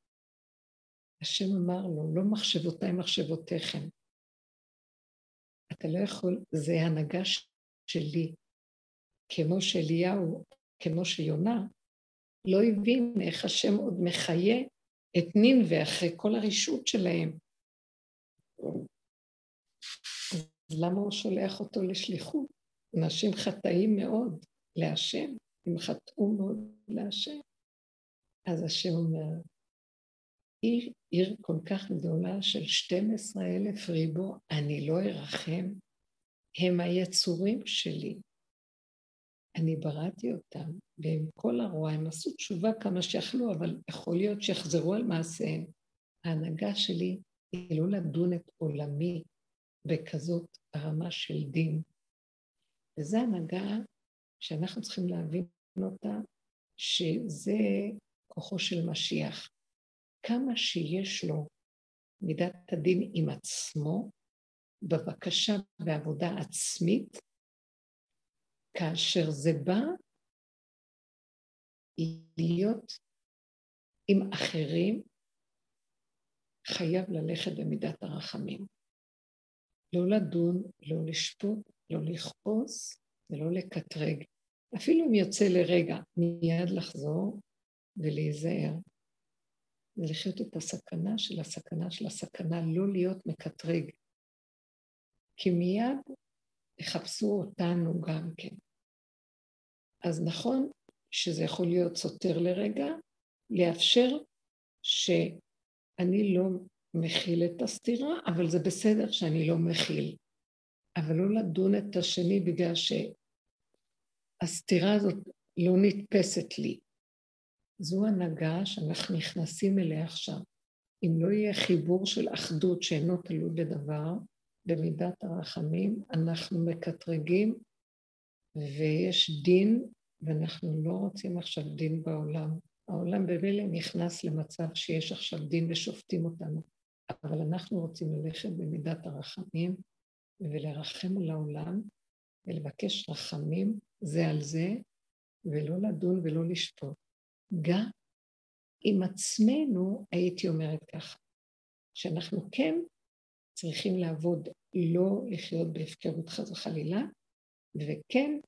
השם אמר לו, לא מחשבותיי מחשבותיכם. אתה לא יכול, זה הנהגה שלי. כמו שאליהו, כמו שיונה, לא הבין איך השם עוד מחיה את נינווה אחרי כל הרישות שלהם. אז למה הוא שולח אותו לשליחות? אנשים חטאים מאוד להשם. הם חטאו מאוד להשם. אז השם אומר, היא עיר כל כך גדולה של 12 אלף ריבו, אני לא ארחם, הם היצורים שלי. אני בראתי אותם, ועם כל הרוע הם עשו תשובה כמה שיכלו, אבל יכול להיות שיחזרו על מעשיהם. ההנהגה שלי היא לא לדון את עולמי בכזאת רמה של דין. וזו הנהגה שאנחנו צריכים להבין אותה, שזה כוחו של משיח. כמה שיש לו מידת הדין עם עצמו, בבקשה בעבודה עצמית, כאשר זה בא להיות עם אחרים, חייב ללכת במידת הרחמים. לא לדון, לא לשפוט, לא לכעוס ולא לקטרג. אפילו אם יוצא לרגע, מיד לחזור ולהיזהר. ולחיות את הסכנה של הסכנה של הסכנה, לא להיות מקטרג. כי מיד יחפשו אותנו גם כן. אז נכון שזה יכול להיות סותר לרגע, לאפשר שאני לא מכיל את הסתירה, אבל זה בסדר שאני לא מכיל. אבל לא לדון את השני בגלל שהסתירה הזאת לא נתפסת לי. זו הנהגה שאנחנו נכנסים אליה עכשיו. אם לא יהיה חיבור של אחדות שאינו תלוי בדבר, במידת הרחמים, אנחנו מקטרגים ויש דין, ואנחנו לא רוצים עכשיו דין בעולם. העולם במילא נכנס למצב שיש עכשיו דין ושופטים אותנו, אבל אנחנו רוצים ללכת במידת הרחמים ולרחם על העולם ולבקש רחמים זה על זה, ולא לדון ולא לשפוט. גם עם עצמנו, הייתי אומרת ככה, שאנחנו כן צריכים לעבוד, לא לחיות בהפקרות חס וחלילה, וכן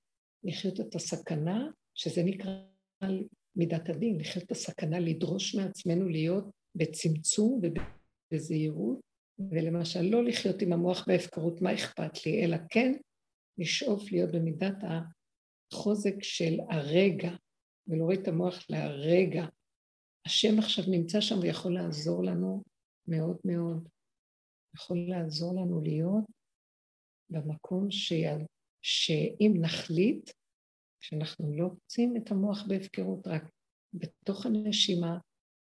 לחיות את הסכנה, שזה נקרא מידת הדין, לחיות את הסכנה, לדרוש מעצמנו להיות בצמצום ובזהירות, ולמשל לא לחיות עם המוח בהפקרות, מה אכפת לי, אלא כן לשאוף להיות במידת החוזק של הרגע, ולהוריד את המוח להרגע. השם עכשיו נמצא שם ויכול לעזור לנו מאוד מאוד. יכול לעזור לנו להיות במקום ש... שאם נחליט, שאנחנו לא רוצים את המוח בהפקרות, רק בתוך הנשימה,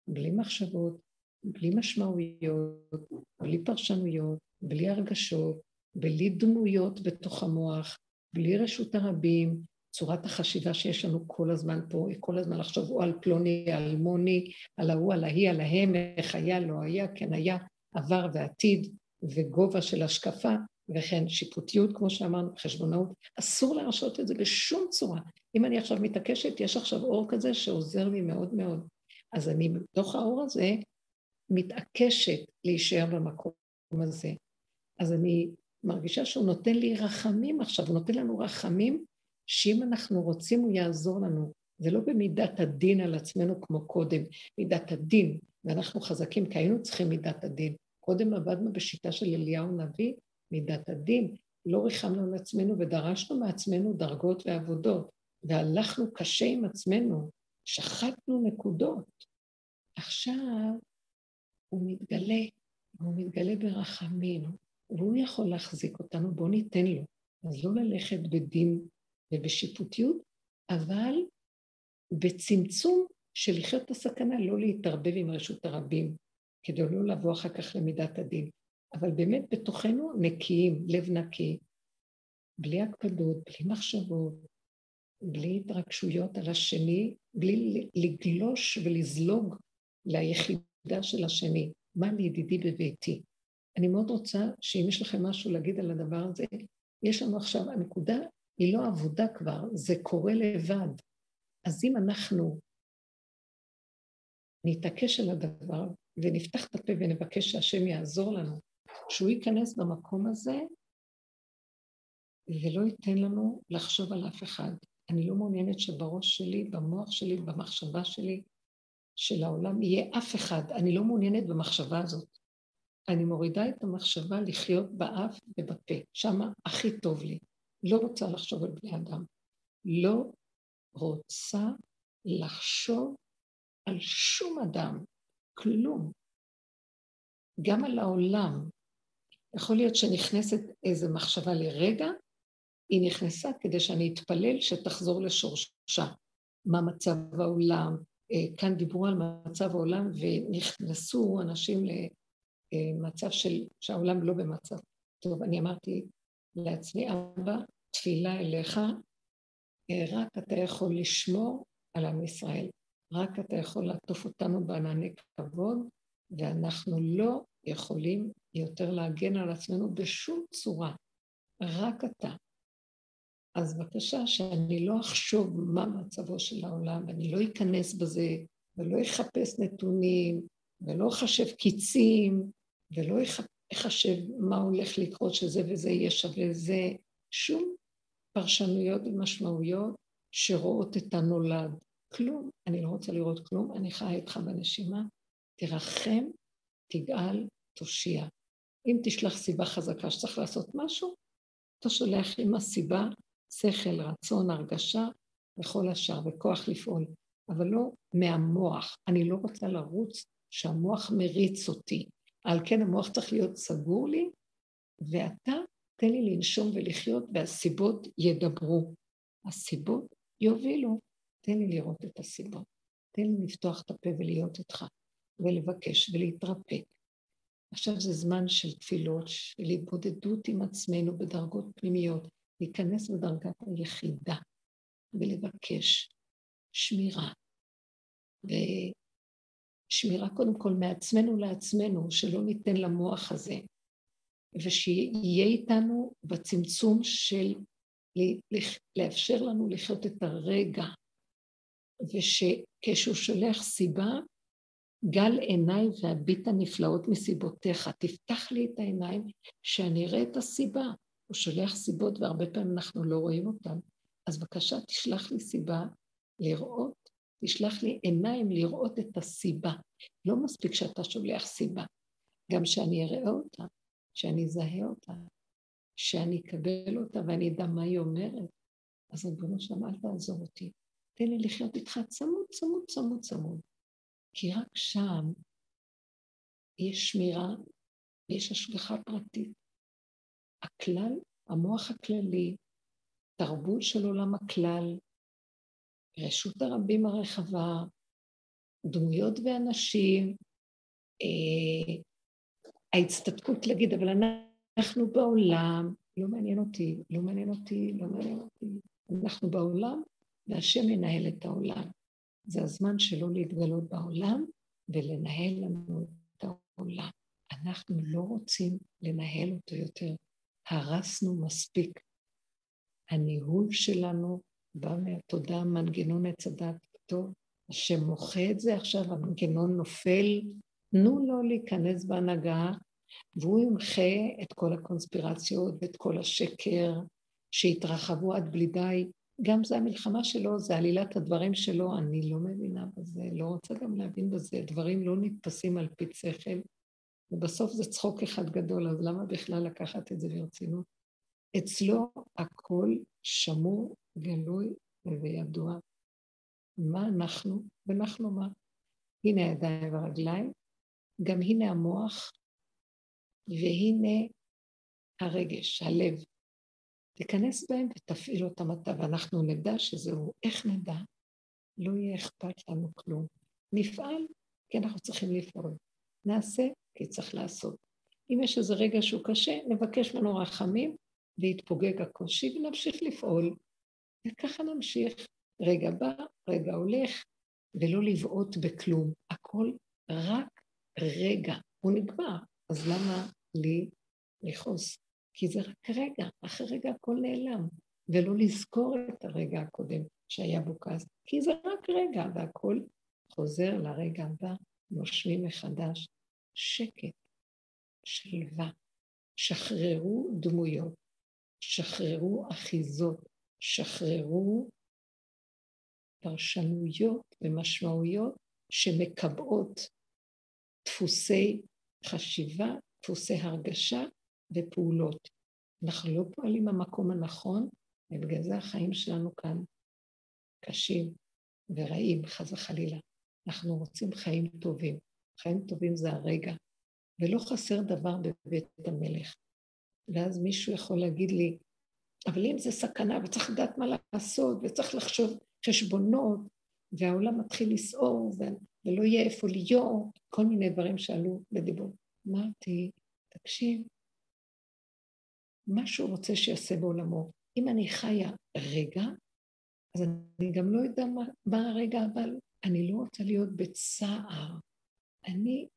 בלי מחשבות, בלי משמעויות, בלי פרשנויות, בלי הרגשות, בלי דמויות בתוך המוח, בלי רשות הרבים, צורת החשיבה שיש לנו כל הזמן פה, היא כל הזמן לחשוב או על פלוני, על אלמוני, על ההוא, על ההיא, על ההם, איך היה, לא היה, כן היה, עבר ועתיד, וגובה של השקפה, וכן שיפוטיות, כמו שאמרנו, חשבונאות. אסור להרשות את זה בשום צורה. אם אני עכשיו מתעקשת, יש עכשיו אור כזה שעוזר לי מאוד מאוד. אז אני בתוך האור הזה מתעקשת להישאר במקום הזה. אז אני מרגישה שהוא נותן לי רחמים עכשיו, הוא נותן לנו רחמים שאם אנחנו רוצים הוא יעזור לנו. זה לא במידת הדין על עצמנו כמו קודם, מידת הדין, ואנחנו חזקים כי היינו צריכים מידת הדין. קודם עבדנו בשיטה של אליהו נביא, מידת הדין, לא ריחמנו על עצמנו ודרשנו מעצמנו דרגות ועבודות, והלכנו קשה עם עצמנו, שחטנו נקודות. עכשיו הוא מתגלה, הוא מתגלה ברחמים, והוא יכול להחזיק אותנו, בואו ניתן לו. אז לא ללכת בדין ובשיפוטיות, אבל בצמצום של לחיות את הסכנה, לא להתערבב עם רשות הרבים, כדי לא לבוא אחר כך למידת הדין. אבל באמת בתוכנו נקיים, לב נקי, בלי הקפדות, בלי מחשבות, בלי התרגשויות על השני, בלי לגלוש ולזלוג ליחידה של השני. מה לידידי בביתי? אני מאוד רוצה שאם יש לכם משהו להגיד על הדבר הזה, יש לנו עכשיו, הנקודה היא לא עבודה כבר, זה קורה לבד. אז אם אנחנו נתעקש על הדבר ונפתח את הפה ונבקש שהשם יעזור לנו, שהוא ייכנס במקום הזה ולא ייתן לנו לחשוב על אף אחד. אני לא מעוניינת שבראש שלי, במוח שלי, במחשבה שלי, של העולם, יהיה אף אחד. אני לא מעוניינת במחשבה הזאת. אני מורידה את המחשבה לחיות באף ובפה, שמה הכי טוב לי. לא רוצה לחשוב על בני אדם. לא רוצה לחשוב על שום אדם, כלום. גם על העולם. יכול להיות שנכנסת איזו מחשבה לרגע, היא נכנסה כדי שאני אתפלל שתחזור לשורשה. מה מצב העולם? אה, כאן דיברו על מצב העולם ונכנסו אנשים למצב של, שהעולם לא במצב טוב. אני אמרתי לעצמי, אבא, תפילה אליך, אה, רק אתה יכול לשמור על עם ישראל, רק אתה יכול לעטוף אותנו בענני כבוד, ואנחנו לא יכולים יותר להגן על עצמנו בשום צורה, רק אתה. אז בבקשה שאני לא אחשוב מה מצבו של העולם, ואני לא אכנס בזה, ולא אחפש נתונים, ולא אחשב קיצים, ולא אחשב מה הולך לקרות שזה וזה יהיה שווה זה, שום פרשנויות ומשמעויות שרואות את הנולד. כלום, אני לא רוצה לראות כלום, אני חיה איתך בנשימה, תרחם, תגאל, תושיע. אם תשלח סיבה חזקה שצריך לעשות משהו, אתה שולח עם הסיבה, שכל, רצון, הרגשה, וכל השאר, וכוח לפעול, אבל לא מהמוח. אני לא רוצה לרוץ שהמוח מריץ אותי. על כן המוח צריך להיות סגור לי, ואתה תן לי לנשום ולחיות והסיבות ידברו. הסיבות יובילו. תן לי לראות את הסיבות. תן לי לפתוח את הפה ולהיות איתך, ולבקש ולהתרפק. עכשיו זה זמן של תפילות, של התבודדות עם עצמנו בדרגות פנימיות, להיכנס בדרגת היחידה ולבקש שמירה. ושמירה קודם כל מעצמנו לעצמנו, שלא ניתן למוח הזה, ושיהיה איתנו בצמצום של לאפשר לנו לחיות את הרגע, ושכשהוא שולח סיבה, גל עיניי והביט הנפלאות מסיבותיך. תפתח לי את העיניים שאני אראה את הסיבה. הוא שולח סיבות והרבה פעמים אנחנו לא רואים אותן. אז בבקשה, תשלח לי סיבה לראות, תשלח לי עיניים לראות את הסיבה. לא מספיק שאתה שולח סיבה, גם שאני אראה אותה, שאני אזהה אותה, שאני אקבל אותה ואני אדע מה היא אומרת. אז ריבונו שלם, אל תעזור אותי. תן לי לחיות איתך צמוד, צמוד, צמוד, צמוד. כי רק שם יש שמירה ויש השגחה פרטית. הכלל, המוח הכללי, תרבות של עולם הכלל, רשות הרבים הרחבה, דמויות ואנשים, אה, ההצטדקות להגיד, אבל אנחנו בעולם, לא מעניין אותי, לא מעניין אותי, לא מעניין אותי. אנחנו בעולם, והשם מנהל את העולם. זה הזמן שלו להתגלות בעולם ולנהל לנו את העולם. אנחנו לא רוצים לנהל אותו יותר. הרסנו מספיק. הניהול שלנו בא מהתודה, מנגנון עץ הדת טוב. השם מוחה את זה, עכשיו המנגנון נופל, תנו לו להיכנס בהנהגה, והוא ימחה את כל הקונספירציות ואת כל השקר שהתרחבו עד בלי די, גם זה המלחמה שלו, זה עלילת הדברים שלו, אני לא מבינה בזה, לא רוצה גם להבין בזה, דברים לא נתפסים על פי שכל, ובסוף זה צחוק אחד גדול, אז למה בכלל לקחת את זה ברצינות? אצלו הכל שמור, גלוי וידוע. מה אנחנו, ואנחנו מה? הנה הידיים והרגליים, גם הנה המוח, והנה הרגש, הלב. תיכנס בהם ותפעיל אותם אתה, ואנחנו נדע שזהו. איך נדע? לא יהיה אכפת לנו כלום. נפעל, כי אנחנו צריכים לפעול. נעשה, כי צריך לעשות. אם יש איזה רגע שהוא קשה, נבקש ממנו רחמים, ויתפוגג הקושי, ונמשיך לפעול. וככה נמשיך. רגע בא, רגע הולך, ולא לבעוט בכלום. הכל רק רגע. הוא נגמר, אז למה לי לכעוס? כי זה רק רגע, אחרי רגע הכל נעלם, ולא לזכור את הרגע הקודם שהיה בו כעס, כי זה רק רגע, והכל חוזר לרגע הבא, נושמים מחדש. שקט, שלווה. שחררו דמויות, שחררו אחיזות, שחררו פרשנויות ומשמעויות שמקבעות דפוסי חשיבה, דפוסי הרגשה ופעולות. אנחנו לא פועלים במקום הנכון, ובגלל זה החיים שלנו כאן קשים ורעים, חס וחלילה. אנחנו רוצים חיים טובים. חיים טובים זה הרגע, ולא חסר דבר בבית המלך. ואז מישהו יכול להגיד לי, אבל אם זה סכנה וצריך לדעת מה לעשות וצריך לחשוב חשבונות, והעולם מתחיל לסעור ולא יהיה איפה להיות, כל מיני דברים שעלו בדיבור. אמרתי, תקשיב, מה שהוא רוצה שיעשה בעולמו. אם אני חיה רגע, אז אני גם לא יודע מה, מה הרגע, אבל אני לא רוצה להיות בצער. אני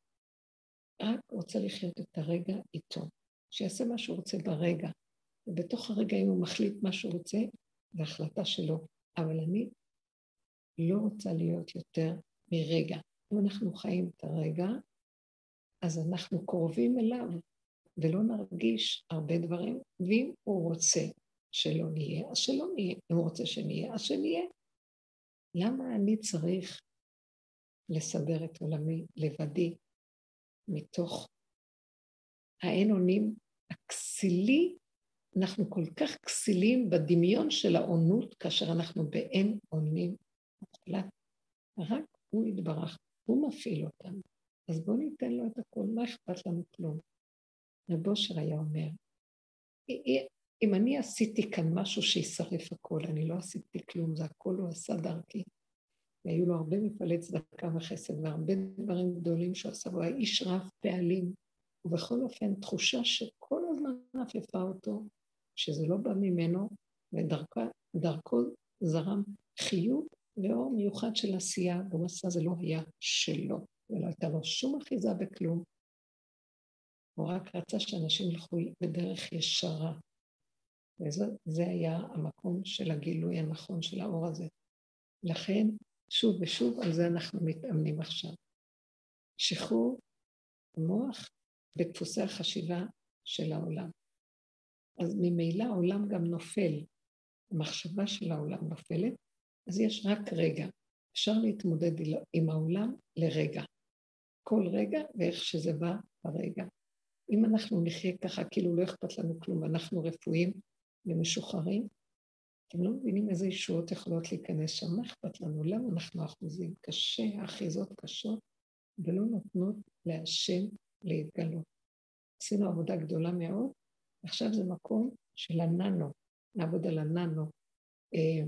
רק רוצה לחיות את הרגע איתו. שיעשה מה שהוא רוצה ברגע. ובתוך הרגע, אם הוא מחליט מה שהוא רוצה, זו החלטה שלו. אבל אני לא רוצה להיות יותר מרגע. אם אנחנו חיים את הרגע, אז אנחנו קרובים אליו. ולא נרגיש הרבה דברים, ואם הוא רוצה שלא נהיה, אז שלא נהיה. אם הוא רוצה שנהיה, אז שנהיה. למה אני צריך לסדר את עולמי לבדי, מתוך האין אונים הכסילי? אנחנו כל כך כסילים בדמיון של האונות, כאשר אנחנו באין אונים מוחלט. רק הוא יתברך, הוא מפעיל אותנו. אז בואו ניתן לו את הכול, מה אכפת לנו כלום? רב אושר היה אומר, אם אני עשיתי כאן משהו שישרף הכל, אני לא עשיתי כלום, זה הכל הוא עשה דרכי. והיו לו הרבה מפעלי צדקה וחסד והרבה דברים גדולים שהוא עשה, הוא היה איש רב פעלים, ובכל אופן תחושה שכל הזמן עפפה אותו, שזה לא בא ממנו, ודרכו זרם חיוב ואור מיוחד של עשייה, במסע זה לא היה שלו, ולא הייתה לו שום אחיזה בכלום. הוא רק רצה שאנשים ילכו בדרך ישרה. וזה היה המקום של הגילוי הנכון של האור הזה. לכן, שוב ושוב, על זה אנחנו מתאמנים עכשיו. שחרור המוח בדפוסי החשיבה של העולם. אז ממילא העולם גם נופל, המחשבה של העולם נופלת, אז יש רק רגע. אפשר להתמודד עם העולם לרגע. כל רגע ואיך שזה בא ברגע. אם אנחנו נחיה ככה, כאילו לא אכפת לנו כלום, אנחנו רפואיים ומשוחררים, אתם לא מבינים איזה ישועות יכולות להיכנס שם, מה אכפת לנו? למה אנחנו אחוזים? קשה, האחיזות קשות, ולא נותנות להשם להתגלות. עשינו עבודה גדולה מאוד, עכשיו זה מקום של הננו, נעבוד על הננו אה,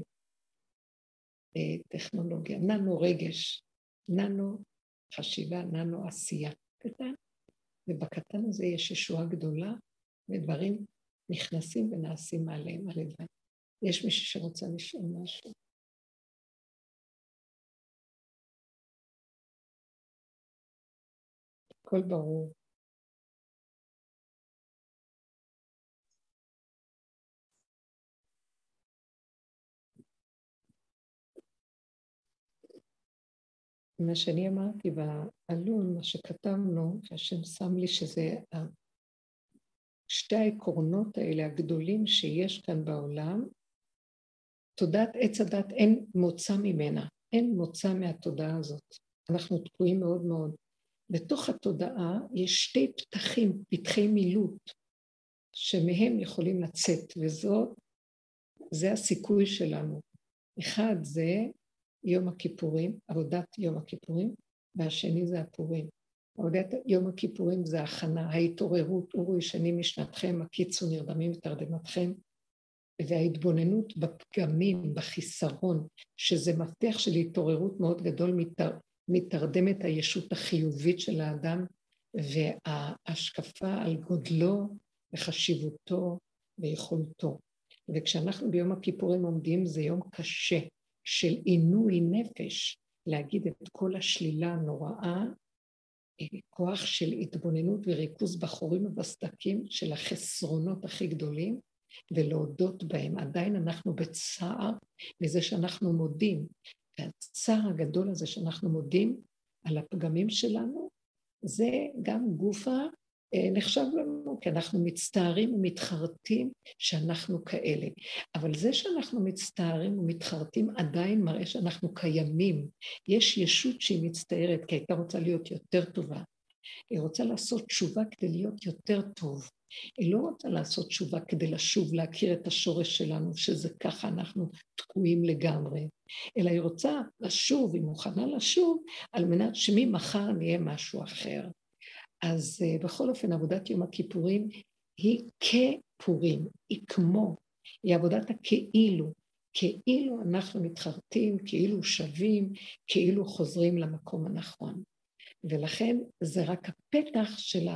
אה, טכנולוגיה, ננו רגש, ננו חשיבה, ננו עשייה. קטן, ובקטן הזה יש ישועה גדולה, ודברים נכנסים ונעשים מעליהם הלוואי. יש מישהו שרוצה לשאול משהו? הכל ברור. מה שאני אמרתי בעלון, מה שכתבנו, שהשם שם לי שזה שתי העקרונות האלה הגדולים שיש כאן בעולם, תודעת עץ הדת אין מוצא ממנה, אין מוצא מהתודעה הזאת. אנחנו תקועים מאוד מאוד. בתוך התודעה יש שתי פתחים, פתחי מילוט, שמהם יכולים לצאת, וזאת, זה הסיכוי שלנו. אחד זה יום הכיפורים, עבודת יום הכיפורים, והשני זה הפורים. עבודת יום הכיפורים זה הכנה, ההתעוררות, אורו ישנים משנתכם, הקיצו נרדמים בתרדמתכם, וההתבוננות בפגמים, בחיסרון, שזה מפתח של התעוררות מאוד גדול מתר, מתרדמת הישות החיובית של האדם, וההשקפה על גודלו וחשיבותו ויכולתו. וכשאנחנו ביום הכיפורים עומדים, זה יום קשה, של עינוי נפש, להגיד את כל השלילה הנוראה, אה, כוח של התבוננות וריכוז בחורים ובסדקים של החסרונות הכי גדולים, ולהודות בהם. עדיין אנחנו בצער מזה שאנחנו מודים. והצער הגדול הזה שאנחנו מודים על הפגמים שלנו, זה גם גופה אה, נחשב לנו, כי אנחנו מצטערים ומתחרטים שאנחנו כאלה. אבל זה שאנחנו מצטערים ומתחרטים עדיין מראה שאנחנו קיימים. יש ישות שהיא מצטערת, כי הייתה רוצה להיות יותר טובה. היא רוצה לעשות תשובה כדי להיות יותר טוב. היא לא רוצה לעשות תשובה כדי לשוב, להכיר את השורש שלנו, שזה ככה אנחנו תקועים לגמרי, אלא היא רוצה לשוב, היא מוכנה לשוב, על מנת שממחר נהיה משהו אחר. אז uh, בכל אופן, עבודת יום הכיפורים היא כפורים, היא כמו, היא עבודת הכאילו, כאילו אנחנו מתחרטים, כאילו שווים, כאילו חוזרים למקום הנכון. ולכן זה רק הפתח של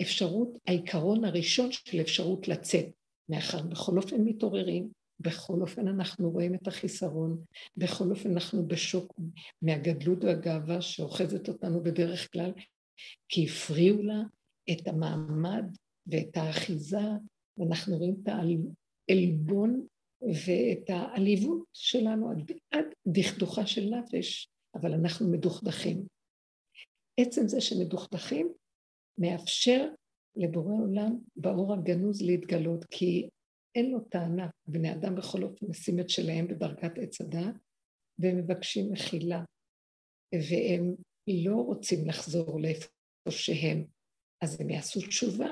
האפשרות, העיקרון הראשון של אפשרות לצאת, מאחר בכל אופן מתעוררים, בכל אופן אנחנו רואים את החיסרון, בכל אופן אנחנו בשוק מהגדלות והגאווה שאוחזת אותנו בדרך כלל, כי הפריעו לה את המעמד ואת האחיזה, ואנחנו רואים את העלבון ואת העליבות שלנו עד, עד דכדוכה של נפש, אבל אנחנו מדוכדכים. עצם זה שמדוכדכים מאפשר לבורא עולם באור הגנוז להתגלות, כי אין לו טענה. בני אדם בכל אופן עושים את שלהם בדרגת עץ הדעת, והם מבקשים מחילה, והם לא רוצים לחזור לאיפה שהם, אז הם יעשו תשובה.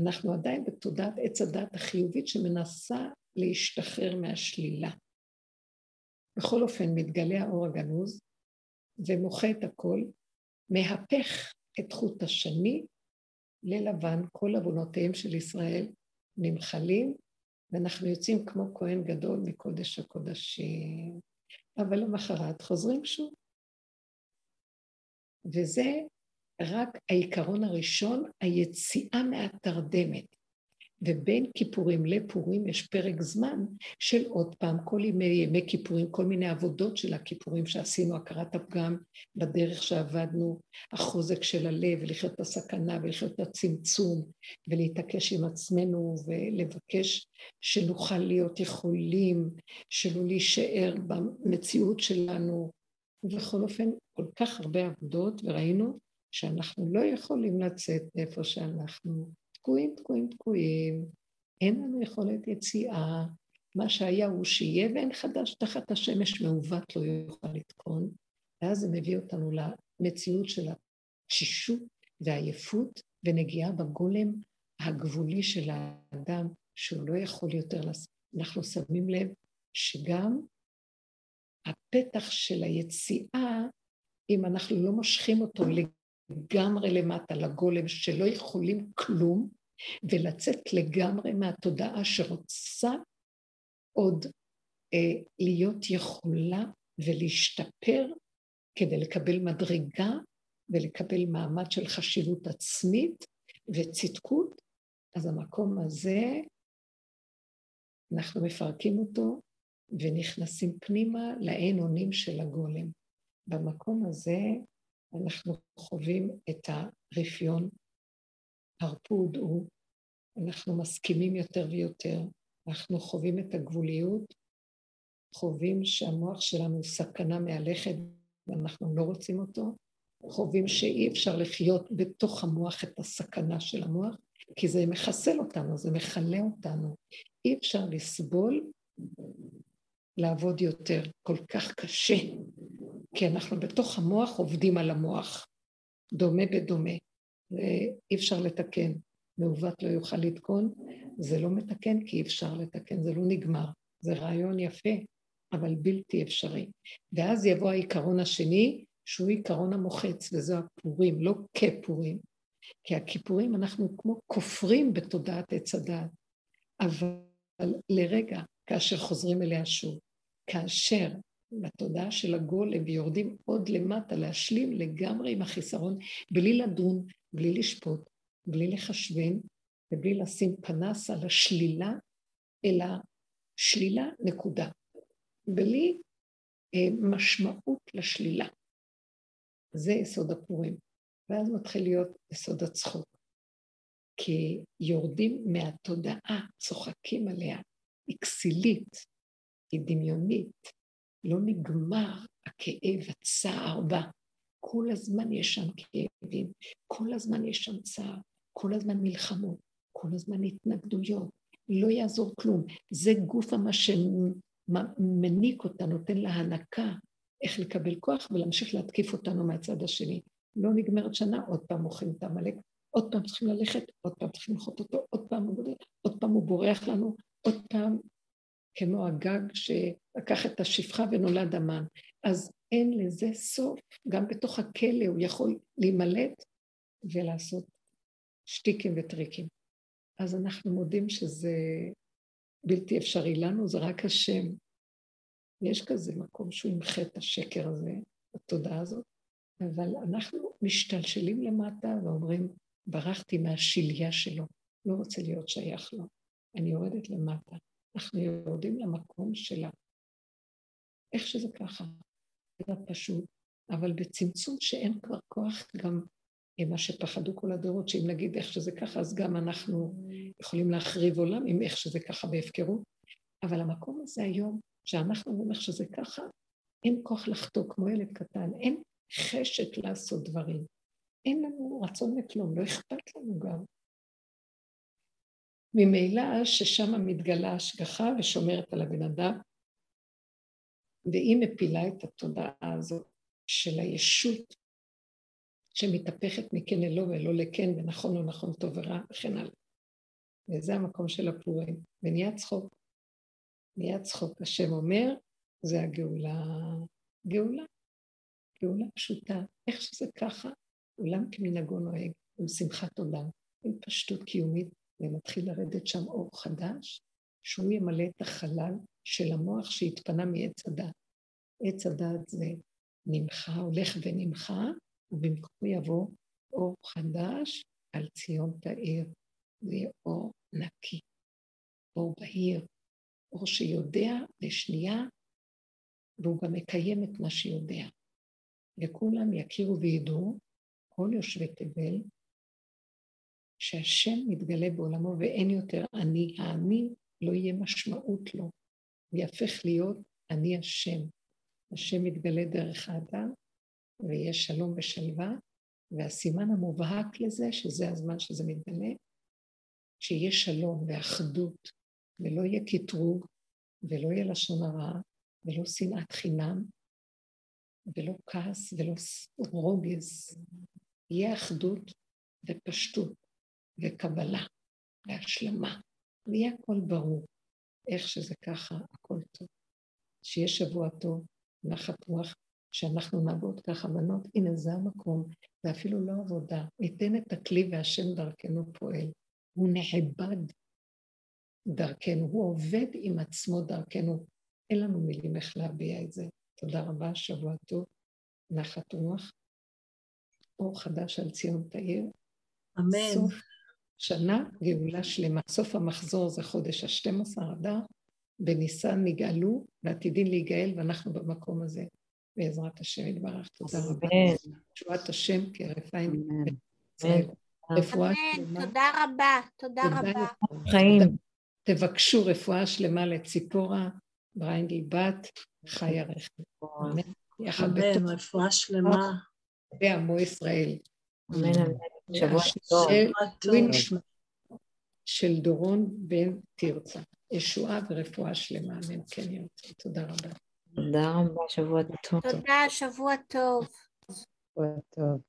אנחנו עדיין בתודעת עץ הדת החיובית שמנסה להשתחרר מהשלילה. בכל אופן, מתגלה האור הגנוז ומוחה את הכל, מהפך את חוט השני ללבן, כל עוונותיהם של ישראל נמחלים, ואנחנו יוצאים כמו כהן גדול מקודש הקודשים. אבל למחרת חוזרים שוב. וזה רק העיקרון הראשון, היציאה מהתרדמת. ובין כיפורים לפורים יש פרק זמן של עוד פעם, כל ימי, ימי כיפורים, כל מיני עבודות של הכיפורים שעשינו, הכרת הפגם בדרך שעבדנו, החוזק של הלב, ולחיות את הסכנה, ולחיות את הצמצום, ולהתעקש עם עצמנו, ולבקש שנוכל להיות יכולים, שלא להישאר במציאות שלנו. ובכל אופן, כל כך הרבה עבודות, וראינו שאנחנו לא יכולים לצאת מאיפה שאנחנו. תקועים, תקועים, תקועים, אין לנו יכולת יציאה, מה שהיה הוא שיהיה ואין חדש תחת השמש מעוות לא יוכל לתקון, ואז זה מביא אותנו למציאות של התשישות והעייפות ונגיעה בגולם הגבולי של האדם, שהוא לא יכול יותר, לס... אנחנו שמים לב שגם הפתח של היציאה, אם אנחנו לא מושכים אותו לגמרי למטה לגולם, שלא יכולים כלום, ולצאת לגמרי מהתודעה שרוצה עוד אה, להיות יכולה ולהשתפר כדי לקבל מדרגה ולקבל מעמד של חשיבות עצמית וצדקות, אז המקום הזה, אנחנו מפרקים אותו ונכנסים פנימה לאין אונים של הגולם. במקום הזה אנחנו חווים את הרפיון הרפוד הוא, אנחנו מסכימים יותר ויותר, אנחנו חווים את הגבוליות, חווים שהמוח שלנו סכנה מהלכת ואנחנו לא רוצים אותו, חווים שאי אפשר לחיות בתוך המוח את הסכנה של המוח, כי זה מחסל אותנו, זה מכלה אותנו. אי אפשר לסבול לעבוד יותר, כל כך קשה, כי אנחנו בתוך המוח עובדים על המוח, דומה בדומה. ואי אפשר לתקן. מעוות לא יוכל לתקון, זה לא מתקן כי אי אפשר לתקן, זה לא נגמר. זה רעיון יפה, אבל בלתי אפשרי. ואז יבוא העיקרון השני, שהוא עיקרון המוחץ, וזה הפורים, לא כפורים. כי הכיפורים אנחנו כמו כופרים בתודעת עץ הדעת. אבל לרגע, כאשר חוזרים אליה שוב, כאשר לתודעה של הגולם ויורדים עוד למטה, להשלים לגמרי עם החיסרון, בלי לדון, בלי לשפוט, בלי לחשבן ובלי לשים פנס על השלילה, אלא שלילה נקודה. בלי אה, משמעות לשלילה. זה יסוד הפורים. ואז מתחיל להיות יסוד הצחוק. כי יורדים מהתודעה, צוחקים עליה, היא כסילית, היא דמיונית, לא נגמר הכאב, הצער בה. כל הזמן יש שם כאבים, כל הזמן יש שם צער, כל הזמן מלחמות, כל הזמן התנגדויות, לא יעזור כלום. זה גוף מה שמניק אותה, נותן לה הנקה איך לקבל כוח ולהמשיך להתקיף אותנו מהצד השני. לא נגמרת שנה, עוד פעם מוכרים את העמלק, עוד פעם צריכים ללכת, עוד פעם צריכים ללכות אותו, עוד פעם עוד פעם הוא בורח לנו, עוד פעם כמו הגג שלקח את השפחה ונולד המן. אז אין לזה סוף. גם בתוך הכלא הוא יכול להימלט ולעשות שטיקים וטריקים. אז אנחנו מודים שזה בלתי אפשרי לנו, זה רק השם. יש כזה מקום שהוא ימחה את השקר הזה, התודעה הזאת, אבל אנחנו משתלשלים למטה ואומרים, ברחתי מהשליה שלו, לא רוצה להיות שייך לו, אני יורדת למטה. אנחנו יורדים למקום שלה. איך שזה ככה, זה פשוט, אבל בצמצום שאין כבר כוח גם מה שפחדו כל הדורות, שאם נגיד איך שזה ככה, אז גם אנחנו יכולים להחריב עולם עם איך שזה ככה בהפקרות. אבל המקום הזה היום, שאנחנו אומרים איך שזה ככה, אין כוח לחטוא כמו ילד קטן, אין חשק לעשות דברים. אין לנו רצון לכלום, לא אכפת לנו גם. ממילא ששם מתגלה השגחה ושומרת על הבן אדם, והיא מפילה את התודעה הזאת של הישות שמתהפכת מכן אלו ולא לכן, ונכון לא נכון, טוב ורע, וכן הלאה. וזה המקום של הפורים. ונהיה צחוק. נהיה צחוק. השם אומר, זה הגאולה. גאולה. גאולה פשוטה. איך שזה ככה, עולם כמנהגו נוהג, עם שמחת עולם, עם פשטות קיומית, ומתחיל לרדת שם אור חדש, שהוא ימלא את החלל של המוח שהתפנה מעץ הדת. עץ הדת זה נמחה, הולך ונמחה, ובמקום יבוא אור חדש על ציון תאיר. זה יהיה אור נקי, אור בהיר, אור שיודע לשנייה, והוא גם מקיים את מה שיודע. וכולם יכירו וידעו, כל יושבי תבל, שהשם מתגלה בעולמו ואין יותר אני. האני לא יהיה משמעות לו, ויהפך להיות אני השם. השם מתגלה דרך האדם, ויש שלום ושלווה, והסימן המובהק לזה, שזה הזמן שזה מתגלה, שיהיה שלום ואחדות, ולא יהיה קטרוג, ולא יהיה לשון הרע, ולא שנאת חינם, ולא כעס, ולא רוגז. יהיה אחדות ופשטות וקבלה והשלמה, ויהיה הכל ברור. איך שזה ככה, הכל טוב. שיהיה שבוע טוב, נחת רוח, שאנחנו נעבוד ככה, בנות, הנה זה המקום, זה אפילו לא עבודה. ניתן את הכלי והשם דרכנו פועל. הוא נעבד דרכנו, הוא עובד עם עצמו דרכנו. אין לנו מילים איך להביע את זה. תודה רבה, שבוע טוב, נחת רוח, אור חדש על ציון תאיר. אמן. סוף שנה גאולה שלמה. סוף המחזור זה חודש ה-12 אדר, בניסן נגאלו ועתידים להיגאל, ואנחנו במקום הזה, בעזרת השם יתברך. תודה רבה. תשועת השם עין. רפואה שלמה. תודה רבה, תודה רבה. חיים. תבקשו רפואה שלמה לציפורה, בריינדל בת, חיה רבקה. יחד אמן, רפואה שלמה. בעמו ישראל. אמן, אמן. שבוע טוב. של- דורון בן תרצה. ישועה ורפואה שלמה, אמן כן ירצה. תודה רבה. תודה רבה, שבוע טוב. תודה, שבוע טוב. שבוע טוב.